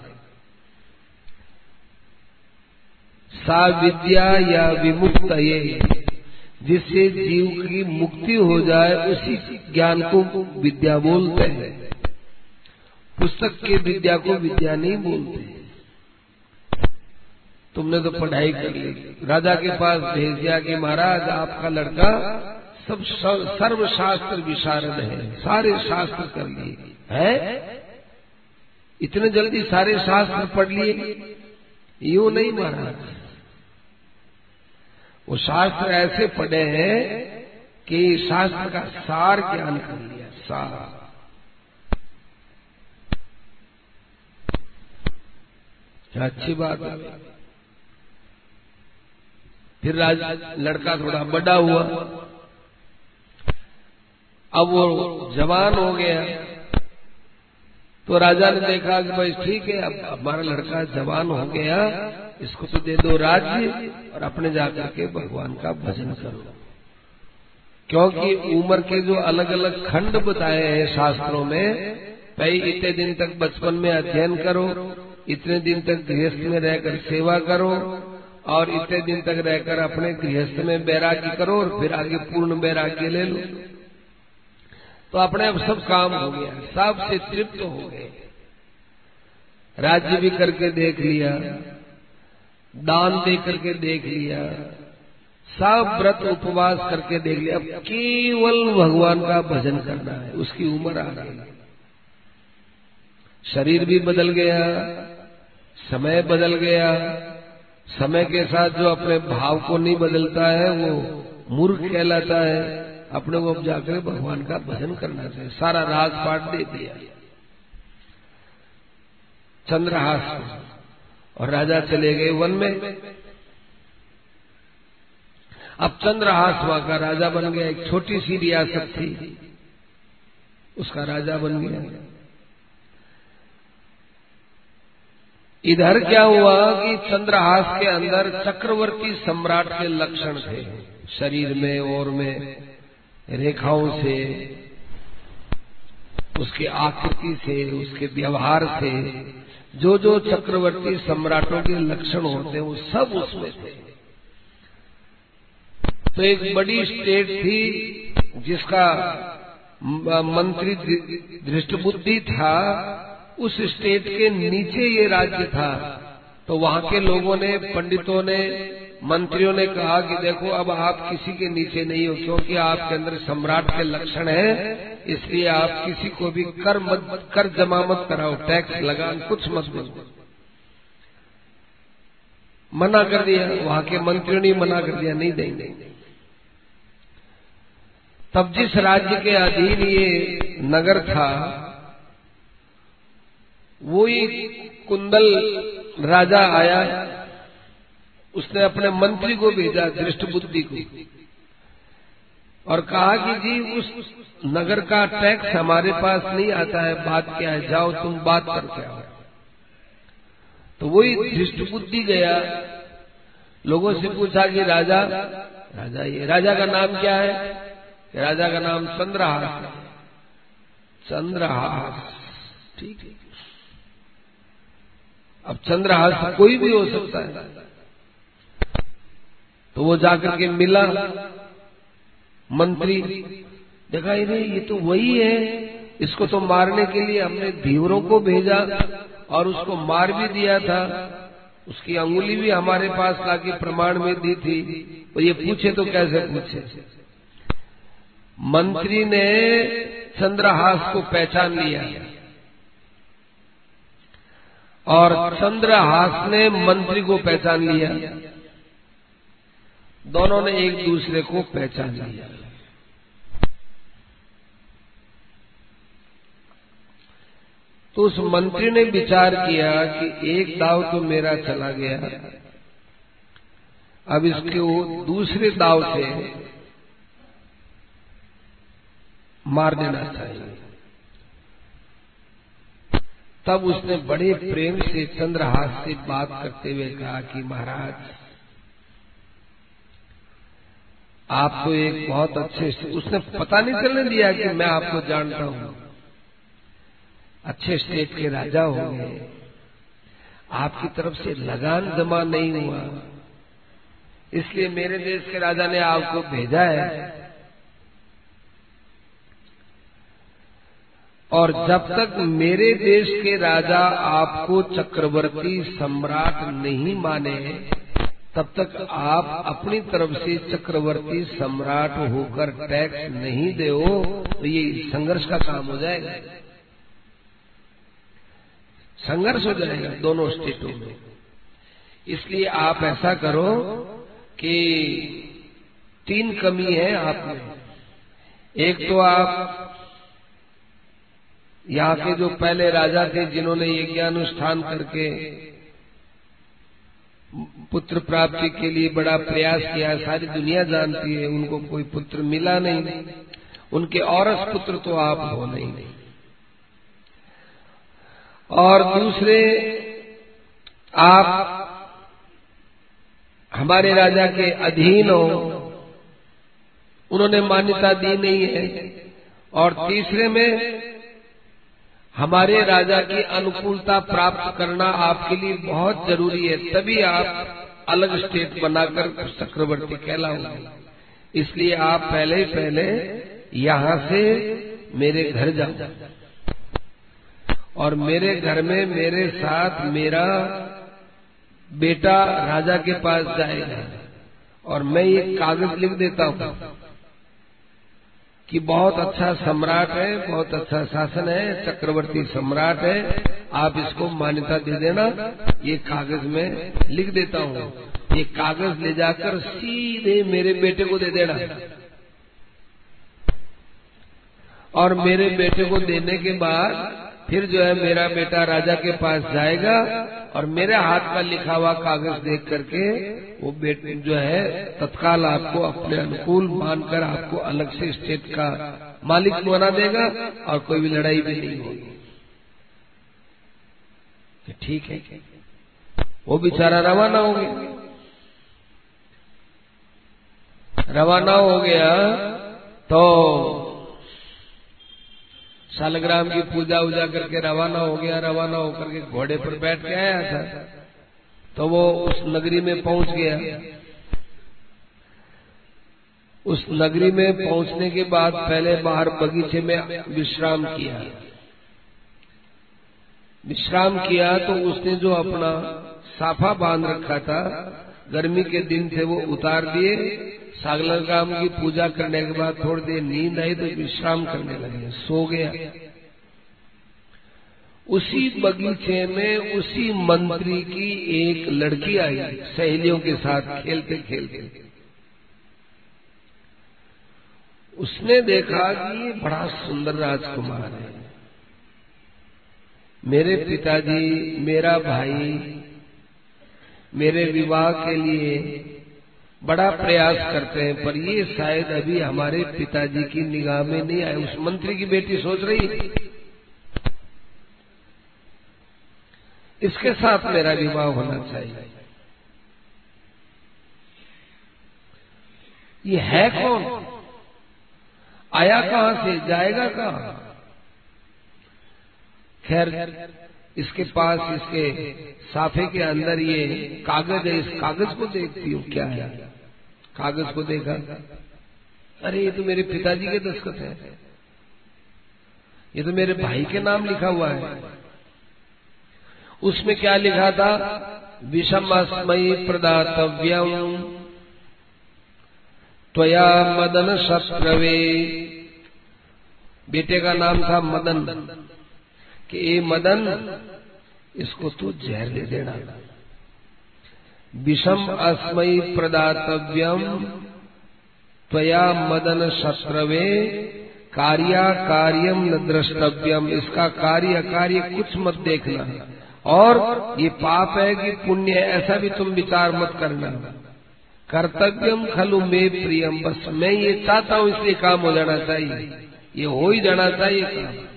सा विद्या या विमुक्त ये जिससे जीव की मुक्ति हो जाए, उसी ज्ञान को विद्या बोलते हैं। पुस्तक के विद्या को विद्या नहीं बोलते तुमने तो पढ़ाई कर ली। राजा के पास भेज दिया कि महाराज, आपका लड़का सब सर्वशास्त्र विशारद है, सारे शास्त्र कर लिए। है? इतने जल्दी सारे शास्त्र पढ़ लिए? यू नहीं, महाराज। वो शास्त्र ऐसे पढ़े हैं कि शास्त्र का सार ज्ञान कर लिया, सार। अच्छी बात है। फिर राज लड़का थोड़ा बड़ा हुआ। अब वो जवान हो गया। तो राजा ने देखा कि भाई ठीक है, अब हमारा लड़का जवान हो गया। इसको तो दे दो राज्य और अपने जाकर के भगवान का भजन करो। क्योंकि उम्र के जो अलग अलग खंड बताए हैं शास्त्रों में, भाई इतने दिन तक बचपन में अध्ययन करो, इतने दिन तक गृहस्थ में रहकर सेवा करो, और इतने दिन तक रहकर अपने गृहस्थ में बैराग्य करो और फिर आगे पूर्ण बैराग्य ले लो। तो अपने अब सब काम हो गया सबसे तृप्त हो गए। राज्य भी करके देख लिया दान दे करके देख लिया सब व्रत उपवास करके देख लिया। अब केवल भगवान का भजन करना है, उसकी उम्र आ गई। शरीर भी बदल गया, समय बदल गया। समय के साथ जो अपने भाव को नहीं बदलता है, वो मूर्ख कहलाता है। अपने को अब जाकर भगवान का भजन करना चाहिए। सारा राजपाट दे दिया। चंद्रहास और राजा चले गए वन में। अब चंद्रहास वहाँ का राजा बन गया, एक छोटी सी रियासत थी। उसका राजा बन गया। इधर क्या हुआ कि चंद्रहास के अंदर चक्रवर्ती सम्राट के लक्षण थे, शरीर में और में, रेखाओं से, उसके आकृति से, उसके व्यवहार से। जो जो चक्रवर्ती सम्राटों के लक्षण होते हैं, वो सब उसमें थे। तो एक बड़ी स्टेट थी, जिसका मंत्री दृष्टबुद्धि था, उस स्टेट के नीचे ये राज्य था। तो वहाँ के लोगों ने, पंडितों ने, मंत्रियों ने कहा कि देखो, अब आप किसी के नीचे नहीं हो, क्योंकि आपके अंदर सम्राट के लक्षण है। इसलिए आप किसी को भी कर मत, कर जमा मत कराओ टैक्स लगा, कुछ मत बोलो। मना कर दिया, वहाँ के मंत्रियों ने मना कर दिया, नहीं देंगे। तब जिस राज्य के अधीन ये नगर था वो ही कुंदल राजा आया, उसने अपने मंत्री को भेजा दृष्ट बुद्धि को, और कहा कि जी, उस नगर का टैक्स हमारे पास नहीं आता है, बात क्या है? जाओ, तुम बात करके आओ तो वही दृष्ट बुद्धि गया। लोगों से पूछा कि राजा राजा ये, राजा का नाम क्या है? राजा का नाम चंद्रहास चंद्रहास, ठीक है। अब चंद्रहास कोई भी हो सकता है। तो वो जाकर के मिला। मंत्री देखा अरे ये तो वही है। इसको तो मारने के लिए हमने धीवरों को भेजा और उसको मार भी दिया था। उसकी अंगुली भी हमारे पास लाके प्रमाण में दी थी। तो ये पूछे तो कैसे पूछे? मंत्री ने चंद्रहास को पहचान लिया। और चंद्रहास ने मंत्री को पहचान लिया। दोनों ने एक दूसरे को पहचान लिया। तो उस मंत्री ने विचार किया कि एक दाव तो मेरा चला गया। अब इसके वो दूसरे दाव से मार देना चाहिए। तब उसने बड़े प्रेम से, चंद्रहास से बात करते हुए कहा कि महाराज, आप तो एक बहुत अच्छे उसने पता नहीं चलने दिया कि मैं आपको जानता हूँ। अच्छे स्टेट के राजा हो गए आपकी तरफ़ से लगान जमा नहीं हुआ। इसलिए मेरे देश के राजा ने आपको भेजा है। और जब तक मेरे देश के राजा आपको चक्रवर्ती सम्राट नहीं माने, तब तक आप अपनी तरफ़ से चक्रवर्ती सम्राट होकर टैक्स नहीं दे तो ये संघर्ष का काम हो जाएगा। संघर्ष हो जाएगा दोनों स्टेटों में। इसलिए आप ऐसा करो कि तीन कमी है आप में। एक तो आप यहाँ के जो पहले राजा थे, जिन्होंने यज्ञानुष्ठान अनुष्ठान करके पुत्र प्राप्ति के लिए बड़ा प्रयास किया, सारी दुनिया जानती है, उनको कोई पुत्र मिला नहीं। उनके औरस पुत्र तो आप हो नहीं। और दूसरे आप हमारे राजा के अधीन हो, उन्होंने मान्यता दी नहीं है। और तीसरे में हमारे राजा की अनुकूलता प्राप्त करना आपके लिए बहुत ज़रूरी है, तभी आप अलग स्टेट बनाकर चक्रवर्ती कहलाओगे। इसलिए आप पहले ही पहले यहाँ से मेरे घर जाओ। और मेरे घर में मेरे साथ मेरा बेटा राजा के पास जाएगा। और मैं ये कागज़ लिख देता हूँ कि बहुत अच्छा सम्राट है, बहुत अच्छा शासन है, चक्रवर्ती सम्राट है। आप इसको मान्यता दे देना। ये कागज़ में लिख देता हूँ। ये कागज़ ले जाकर सीधे मेरे बेटे को दे देना। और मेरे बेटे को देने के बाद फिर जो है मेरा बेटा राजा के पास जाएगा और मेरे हाथ का लिखा हुआ कागज़ देख करके वो बेटे जो है तत्काल आपको अपने अनुकूल मानकर आपको अलग से स्टेट का मालिक बना देगा और कोई भी लड़ाई भी नहीं होगी। ठीक है। वो बेचारा रवाना हो गया। रवाना हो गया तो शालग्राम की पूजा उजा करके रवाना हो गया, रवाना होकर के घोड़े पर बैठ के आया था। तो वो उस नगरी में पहुँच गया। उस नगरी में पहुँचने के बाद पहले बाहर बगीचे में विश्राम किया। विश्राम किया तो उसने जो अपना साफा बाँध रखा था गर्मी के दिन थे वो उतार दिए। सागलर काम की पूजा करने के बाद थोड़ी देर नींद आई तो विश्राम करने लगे, सो गया। उसी बगीचे में उसी मंत्री की एक लड़की आई, सहेलियों के साथ खेलते खेलते। उसने देखा कि बड़ा सुंदर राजकुमार है। मेरे पिताजी, मेरा भाई मेरे विवाह के लिए बड़ा प्रयास करते हैं, पर ये शायद अभी हमारे पिताजी की निगाह में नहीं आए। उस मंत्री की बेटी सोच रही। इसके साथ मेरा विवाह होना चाहिए। ये है कौन? आया कहाँ से? जाएगा कहाँ? खैर इसके पास, इसके साफे के अंदर ये कागज़ है, इस कागज़ को देखती हूँ, क्या है? कागज़ को देखा? अरे, ये तो मेरे पिताजी के दस्तखत है। ये तो मेरे भाई के नाम लिखा हुआ है। उसमें क्या लिखा था? विषमस्मयी प्रदातव्यम। त्वया मदन शत्रवे। बेटे का नाम था मदन। कि ए मदन, इसको तू जहर दे देना। विषम अस्मयी प्रदातव्यम, त्वया मदन शत्रवे कार्या कार्यम न द्रष्टव्यम। इसका कार्य कार्य कुछ मत देखना। और ये पाप है कि पुण्य है, ऐसा भी तुम विचार मत करना। कर्तव्यम खलु मे प्रियम बस मैं ये चाहता हूँ इसलिए काम हो जाना चाहिए। ये हो ही जाना चाहिए काम।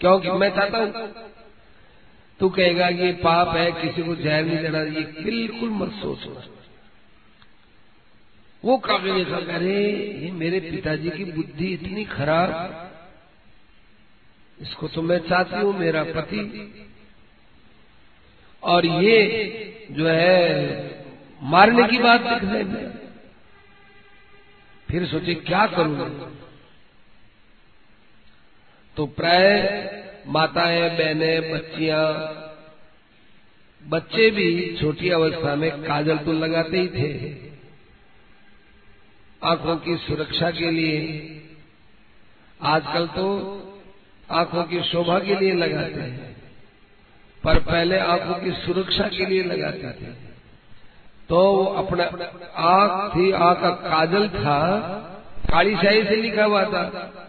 क्योंकि मैं चाहता हूँ तू कहेगा कि ये पाप है किसी को जहर नहीं देना ये बिल्कुल मत सोचना वो काफ़ी देखा अरे ये मेरे पिताजी की बुद्धि इतनी खराब। इसको तो मैं चाहती हूँ मेरा पति। और ये जो है मारने की बात लिखने में। फिर सोचे क्या करूँगा तो प्राय माताएँ, बहनें, बच्चियाँ, बच्चे भी छोटी अवस्था में काजल तो लगाते ही थे। आँखों की सुरक्षा के लिए, आजकल तो आँखों की शोभा के लिए लगाते हैं, पर पहले आँखों की सुरक्षा के लिए लगाते थे। तो वो अपना आँख थी, आँख का काजल था, काली शाही से लिखा हुआ था।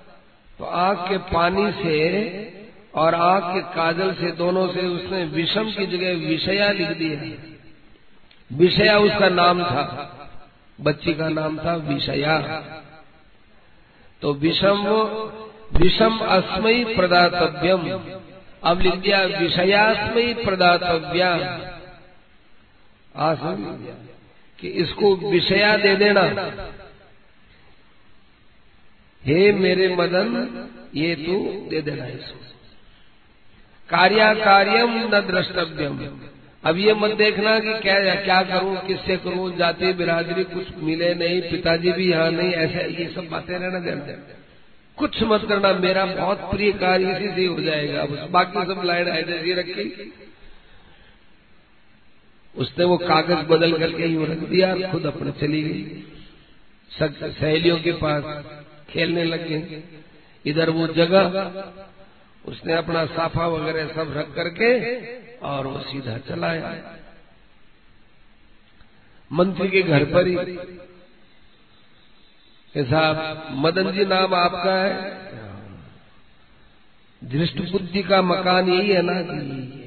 तो आग के पानी से और आग के काजल से दोनों से उसने विषम की जगह विषया लिख दिया विषया उसका नाम था। बच्ची का नाम था विषया। तो विषम विषम अस्मयी प्रदातव्यम। अब लिख दिया विषयास्मयी प्रदातव्या आसन कि इसको विषया दे देना। हे मेरे मदन, ये तू दे देना इसको। कार्या कार्यम न द्रष्टव्यम। अब ये मत देखना कि क्या क्या करूँ, किससे करूँ, जाति बिरादरी कुछ मिले नहीं, पिताजी भी यहाँ नहीं, ऐसे ये सब बातें रहना देना कुछ मत करना, मेरा बहुत प्रिय कार्य इसी से हो जाएगा। बस बाकी सब लाइन ऐसे रखी। उसने वो कागज़ बदल करके ही रख दिया, खुद अपने चली गई। सहेलियों के पास खेलने लग। इधर वो जगह, उसने अपना साफा वगैरह सब रख करके और वो सीधा चलाया। मंत्री के घर पर ही। साहब, मदन जी नाम आपका है? दृष्ट बुद्धि का मकान यही है ना कि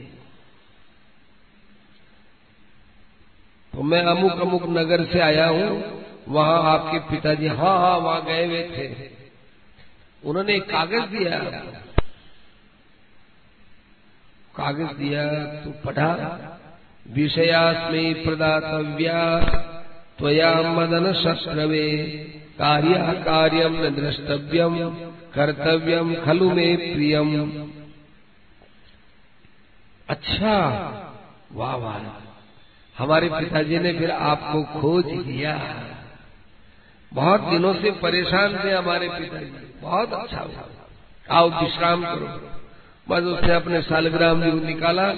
तो मैं अमुक अमुक नगर से आया हूँ। वहाँ आपके पिताजी हाँ हाँ वहाँ गए हुए थे। उन्होंने एक कागज़ दिया। कागज़ दिया तो पढ़ा। विषयास्मे प्रदातव्या, त्वया मदन शस्त्रवे, कार्य कार्यम न द्रष्टव्यम कर्तव्यम खलु में प्रियम। अच्छा वाह वाह। हमारे पिताजी ने फिर आपको खोज लिया बहुत दिनों से परेशान थे हमारे पिताजी। बहुत अच्छा हुआ। आओ विश्राम करो। बस उसने अपने सालग्राम जी को निकाला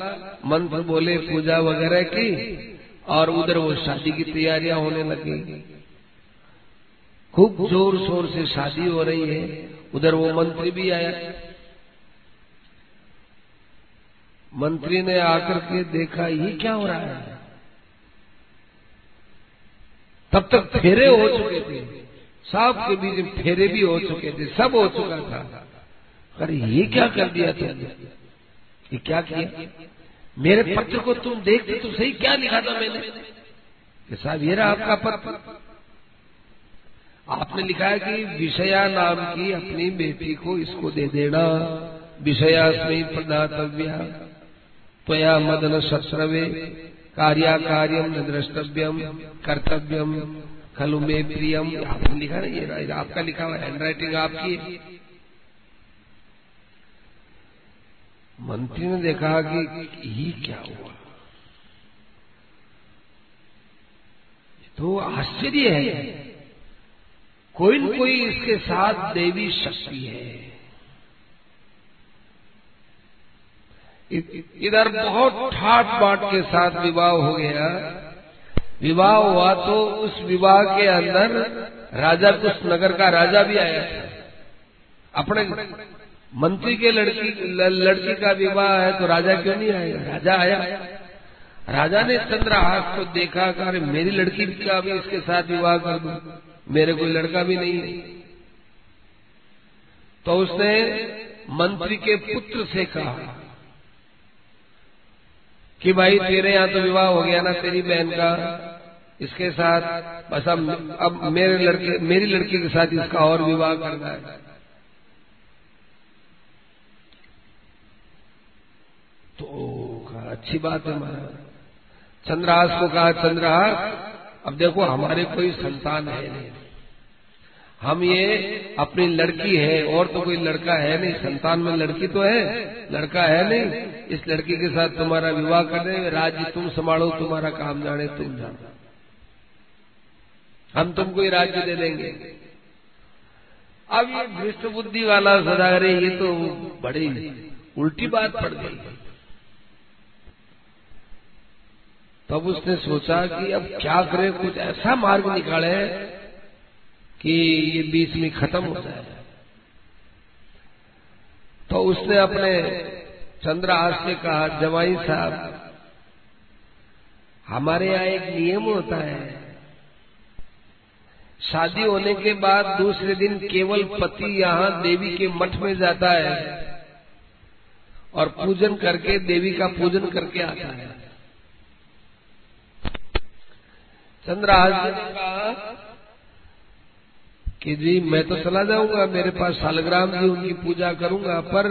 मंत्र बोले, पूजा वगैरह की, और उधर वो शादी की तैयारियाँ होने लगी। खूब ज़ोर शोर से शादी हो रही है। उधर वो मंत्री भी आया। मंत्री ने आकर के देखा, ये क्या हो रहा है? तब तक फेरे हो चुके थे। सब के बीच में फेरे भी हो चुके थे, सब हो चुका था। अरे, ये क्या कर दिया तुमने? ये क्या किया? मेरे पत्र को तुम देखते तो सही क्या लिखा था मैंने? कि साहब, ये रहा आपका पत्र। आपने लिखा है कि विषया नाम की अपनी बेटी को इसको दे देना। विषया स्मी प्रदातव्या, त्वया मदन शस्त्रवे। कार्या कार्यम न द्रष्टव्यम कर्तव्यम खलु में प्रियम आपने लिखा ना ये आपका लिखा हुआ हैंड राइटिंग आपकी। मंत्री ने देखा कि ये क्या हुआ? तो आश्चर्य है। कोई न कोई इसके साथ देवी शक्ति है। इधर बहुत ठाट बाट के साथ विवाह हो गया। विवाह हुआ तो उस विवाह के अंदर राजा कुछ नगर का राजा भी आया था। अपने मंत्री के लड़की लड़की का विवाह है तो राजा क्यों नहीं आया? राजा आया। राजा ने चंद्रहास को देखा अरे, मेरी लड़की का भी इसके साथ विवाह कर दू? मेरे कोई लड़का भी नहीं है। तो उसने मंत्री के पुत्र से कहा कि भाई तेरे यहाँ तो विवाह हो गया ना तेरी बहन का। इसके साथ बस अब अब मेरे लड़के, मेरी लड़की के साथ इसका और विवाह करना है। तो अच्छी बात है महाराज। चंद्रहास को कहा चंद्रहास अब देखो हमारे कोई संतान है नहीं। हम ये अपनी लड़की है, और तो कोई लड़का है नहीं, संतान में लड़की तो है, लड़का है नहीं। इस लड़की के साथ तुम्हारा विवाह कर दे राज्य तुम संभालो, तुम्हारा काम जाने, तुम जानो। हम तुमको ही राज्य दे देंगे। अब ये भ्रष्ट बुद्धि वाला सदा अरे ये तो बड़ी उल्टी बात पड़ गई। तब उसने सोचा कि अब क्या करे, कुछ ऐसा मार्ग निकाले कि ये बीच में खत्म हो जाए। तो उसने अपने चंद्रहास से कहा जवाई साहब, हमारे यहाँ एक नियम होता है। शादी होने के बाद दूसरे दिन केवल पति यहाँ देवी के मठ में जाता है और पूजन करके देवी का पूजन करके आता है। चंद्रहास ने कहा कि जी मैं तो चला जाऊँगा, मेरे पास सालग्राम जी, उनकी पूजा करूँगा, पर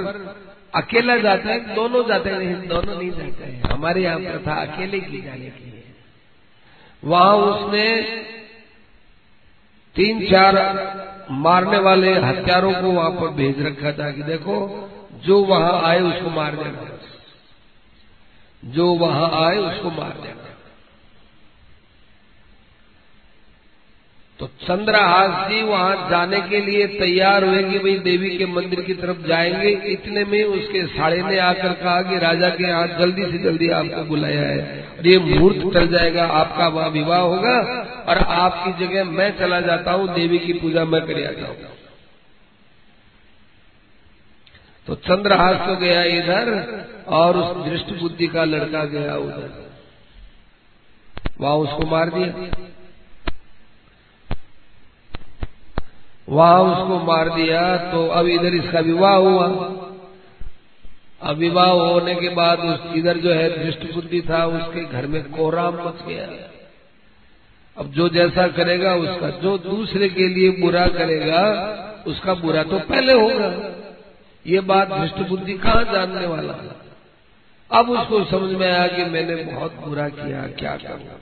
अकेला जाता है, दोनों जाते हैं दोनों नहीं जाते हैं। हमारे यहाँ प्रथा अकेले की जाने की है। वहाँ उसने तीन, चार मारने वाले हथियारों को वहाँ पर भेज रखा था कि देखो, जो वहाँ आए उसको मार देना जो वहाँ आए उसको मार देना तो चंद्रहास जी वहाँ जाने के लिए तैयार हुए कि भाई देवी के मंदिर की तरफ़ जाएँगे। इतने में उसके साड़े ने आकर कहा कि राजा के यहाँ जल्दी से जल्दी आपको बुलाया है। और ये मुहूर्त चल जाएगा, आपका वहाँ विवाह होगा और आपकी जगह मैं चला जाता हूँ, देवी की पूजा मैं कर आता हूँ। तो चंद्रहास तो गया इधर और उस दृष्ट बुद्धि का लड़का गया उधर। वहाँ उसको मार दिया। वहाँ, उसको मार दिया तो अब इधर इसका विवाह हुआ। अब विवाह होने के बाद उस इधर जो है, दृष्ट बुद्धि था, उसके घर में कोहराम मच गया। अब जो जैसा करेगा, उसका जो दूसरे के लिए बुरा करेगा, उसका बुरा तो पहले होगा। ये बात दृष्ट बुद्धि कहाँ जानने वाला अब उसको समझ में आया कि मैंने बहुत बुरा किया, क्या करूँ?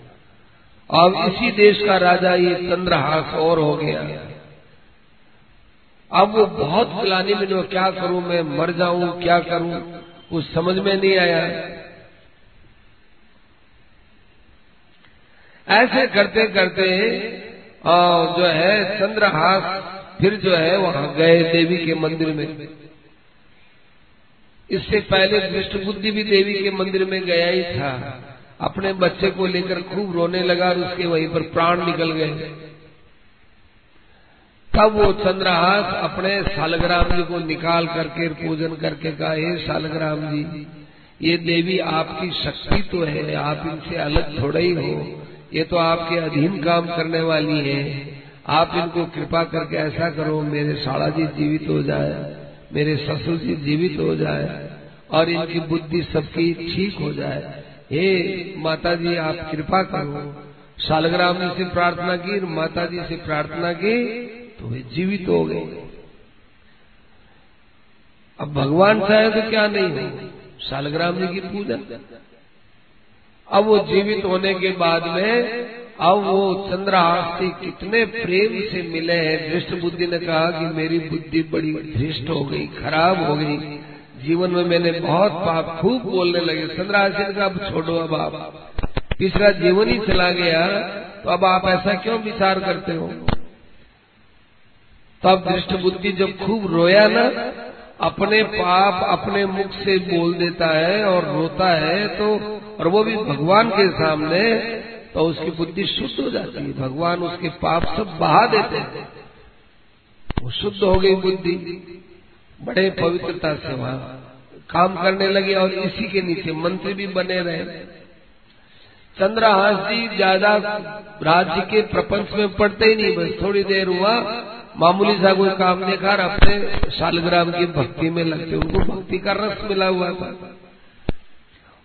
अब इसी देश का राजा ये चंद्रहास और हो गया। अब वो बहुत फलानी में जो क्या करूँ, मैं मर जाऊँ, क्या करूँ, कुछ समझ में नहीं आया। ऐसे करते करते जो है, चंद्रहास फिर जो है, वहाँ गए देवी के मंदिर में। इससे पहले दृष्ट बुद्धि भी देवी के मंदिर में गया ही था। अपने बच्चे को लेकर खूब रोने लगा और उसके वहीं पर प्राण निकल गए। तब वो चंद्रहास अपने सालग्राम जी को निकाल करके पूजन करके कहा, हे सालग्राम जी, ये देवी आपकी शक्ति तो है, आप इनसे अलग थोड़ा ही हो। ये तो आपके अधीन काम करने वाली है। आप इनको कृपा करके ऐसा करो, मेरे साड़ा जी जीवित हो जाए, मेरे ससुर जी जीवित हो जाए और इनकी बुद्धि सबकी ठीक हो जाए। हे माता जी आप कृपा करो। शालग्राम जी से प्रार्थना की माता जी से प्रार्थना की तो वे जीवित हो गए। अब भगवान चाहे तो क्या नहीं हो? शालग्राम जी की पूजा। अब वो जीवित होने के बाद में, अब वो चंद्रहास कितने प्रेम से मिले हैं। दृष्ट बुद्धि ने कहा कि मेरी बुद्धि बड़ी धृष्ट हो गई, खराब हो गई। जीवन में मैंने बहुत पाप खूब बोलने लगे। चंद्रहास का अब छोड़ो अब आप। तीसरा, जीवन ही चला गया तो अब आप ऐसा क्यों विचार करते हो? तब दृष्ट बुद्धि जब खूब रोया ना, अपने पाप अपने मुख से बोल देता है और रोता है तो और वो भी भगवान के सामने तो उसकी बुद्धि शुद्ध हो जाती है। भगवान उसके पाप सब बहा देते हैं। वो शुद्ध हो गई बुद्धि। बड़े पवित्रता से वहाँ काम करने लगे और इसी के नीचे मंत्री भी बने रहे। चंद्रहास जी ज़्यादा राज्य के प्रपंच में पड़ते ही नहीं, बस थोड़ी देर हुआ मामूली सा कोई काम देखा और अपने शालग्राम की भक्ति में लगते, उनको भक्ति का रस मिला हुआ था।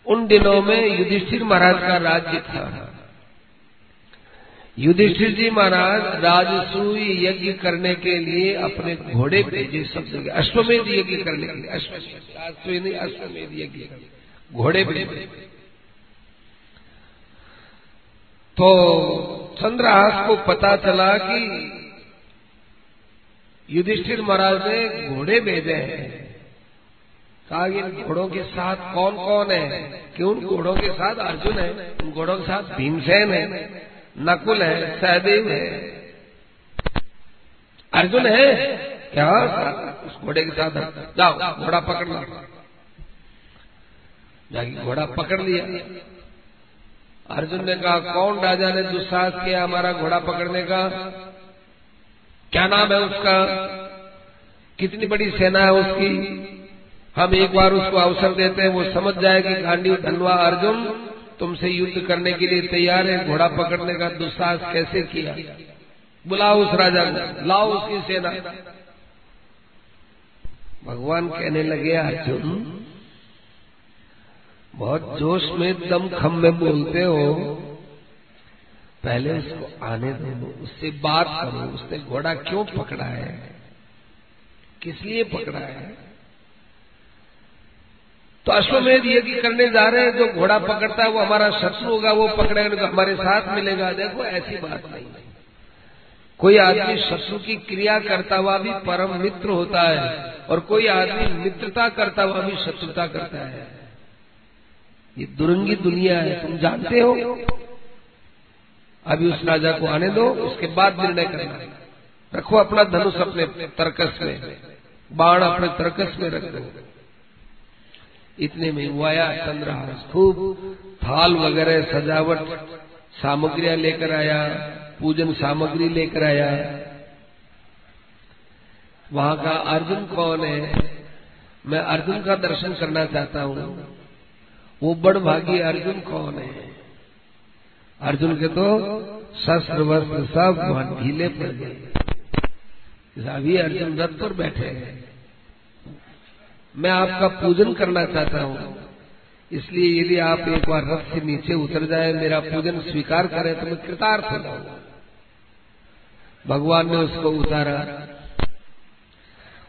उन दिनों में युधिष्ठिर महाराज का राज्य था। युधिष्ठिर जी महाराज राजसूय यज्ञ करने के लिए अपने घोड़े भेजे सब जगह अश्वमेध यज्ञ करने के लिए, अश्वमेध अश्वमेध यज्ञ घोड़े भेजे तो चंद्रहास को पता चला कि युधिष्ठिर महाराज ने घोड़े भेजे हैं। कहा इन घोड़ों के साथ कौन कौन है? कि उन घोड़ों के साथ अर्जुन है? उन घोड़ों के साथ भीमसेन है। नकुल है, सहदेव है। अर्जुन है? क्या? उस घोड़े के साथ जाओ, घोड़ा पकड़ लो। जाके घोड़ा पकड़ लिया। अर्जुन ने कहा, कौन राजा ने दुस्साहस किया हमारा घोड़ा पकड़ने का? क्या नाम है उसका? कितनी बड़ी सेना है उसकी? हम एक बार उसको अवसर देते हैं, वो समझ जाए कि गांडी धनवा अर्जुन तुमसे युद्ध करने के लिए तैयार है, घोड़ा पकड़ने का दुस्साहस कैसे किया? बुलाओ उस राजा को, लाओ उसकी सेना। भगवान कहने लगे, अर्जुन, बहुत जोश में दम खम में बोलते हो। पहले उसको आने दो उससे बात करो, उसने घोड़ा क्यों पकड़ा है? किस लिए पकड़ा है? तो अश्वमेध यज्ञ करने जा रहे हैं, जो घोड़ा पकड़ता है, वो हमारा शत्रु होगा, वो पकड़ेगा तो हमारे साथ मिलेगा। देखो, ऐसी बात नहीं है। कोई आदमी शत्रु की क्रिया करता हुआ भी परम मित्र होता है, और कोई आदमी मित्रता करता हुआ भी शत्रुता करता है। ये दुरंगी दुनिया है, तुम जानते हो? अभी उस राजा को आने दो, उसके बाद निर्णय करना। रखो अपना धनुष अपने तर्कस में, बाण अपने तर्कस में रख दो। इतने में हुआ चंद्रहास खूब थाल वगैरह, सजावट, सामग्रियाँ लेकर आया, पूजन सामग्री लेकर आया। वहाँ का अर्जुन कौन है? मैं अर्जुन का दर्शन करना चाहता हूँ। वो बड़ भागी अर्जुन कौन है? अर्जुन के तो शस्त्र वस्त्र सब ढीले पड़ गए। अभी अर्जुन रथ पर बैठे हैं। मैं आपका पूजन करना चाहता हूँ। इसलिए यदि आप एक बार रथ से नीचे उतर जाए, मेरा पूजन स्वीकार करें तो मैं कृतार्थ हो जाऊँगा। भगवान ने उसको उतारा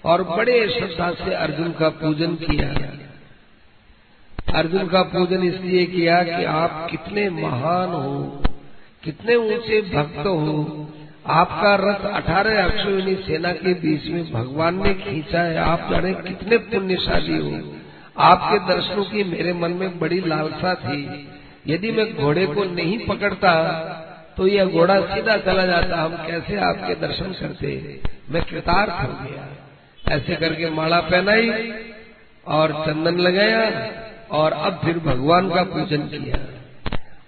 और बड़े श्रद्धा से अर्जुन का पूजन किया। अर्जुन का पूजन इसलिए किया कि आप कितने महान हो, कितने ऊँचे भक्त हो। आपका रथ अठारह अक्षोहिणी सेना के बीच में भगवान ने खींचा है। आप जाने कितने पुण्यशाली हो। आपके दर्शनों की मेरे मन में बड़ी लालसा थी। यदि मैं घोड़े को नहीं पकड़ता तो यह घोड़ा सीधा चला जाता। हम कैसे आपके दर्शन करते? मैं कृतार्थ हो गया। ऐसे करके माला पहनाई और चंदन लगाया। और अब फिर भगवान का पूजन किया।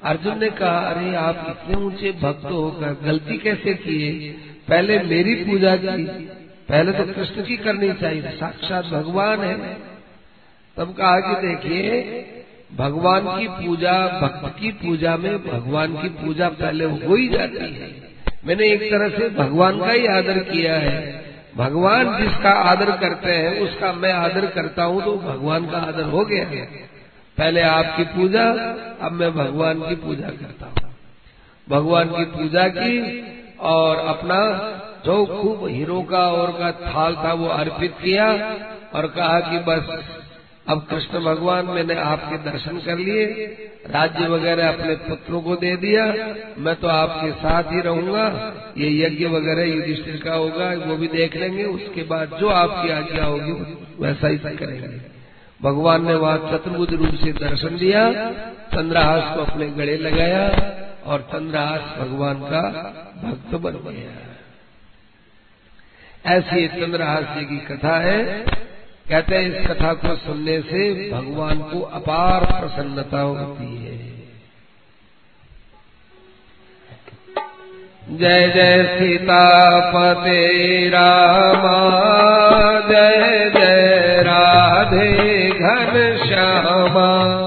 अर्जुन ने कहा, अरे, आप इतने ऊँचे भक्त होकर गलती कैसे किए? पहले मेरी पूजा की, पहले तो कृष्ण की करनी चाहिए, साक्षात भगवान है। तब कहा कि देखिए, भगवान की पूजा, भक्त की पूजा में भगवान की पूजा पहले हो ही जाती है। मैंने एक तरह से भगवान का ही आदर किया है। भगवान जिसका आदर करते हैं, उसका मैं आदर करता हूँ तो भगवान का आदर हो गया है। पहले आपकी पूजा, अब मैं भगवान की पूजा करता हूँ। भगवान की पूजा की और अपना जो खूब हीरो का और का थाल था वो अर्पित किया और कहा कि बस, अब कृष्ण भगवान मैंने आपके दर्शन कर लिए, राज्य वगैरह अपने पुत्रों को दे दिया, मैं तो आपके साथ ही रहूँगा, ये यज्ञ वगैरह युधिष्ठिर का होगा, वो भी देख लेंगे, उसके बाद जो आपकी आज्ञा होगी, वैसा ही करेंगे। भगवान ने वहाँ चतुर्भुज रूप से दर्शन दिया, चंद्रहास को अपने गले लगाया और चंद्रहास भगवान का भक्त बन गया। ऐसी चंद्रहास जी की कथा है। कहते हैं, इस कथा को सुनने से भगवान को अपार प्रसन्नता होती है। जय जय सीतापते रामा, जय जय राधे। घन श्यामा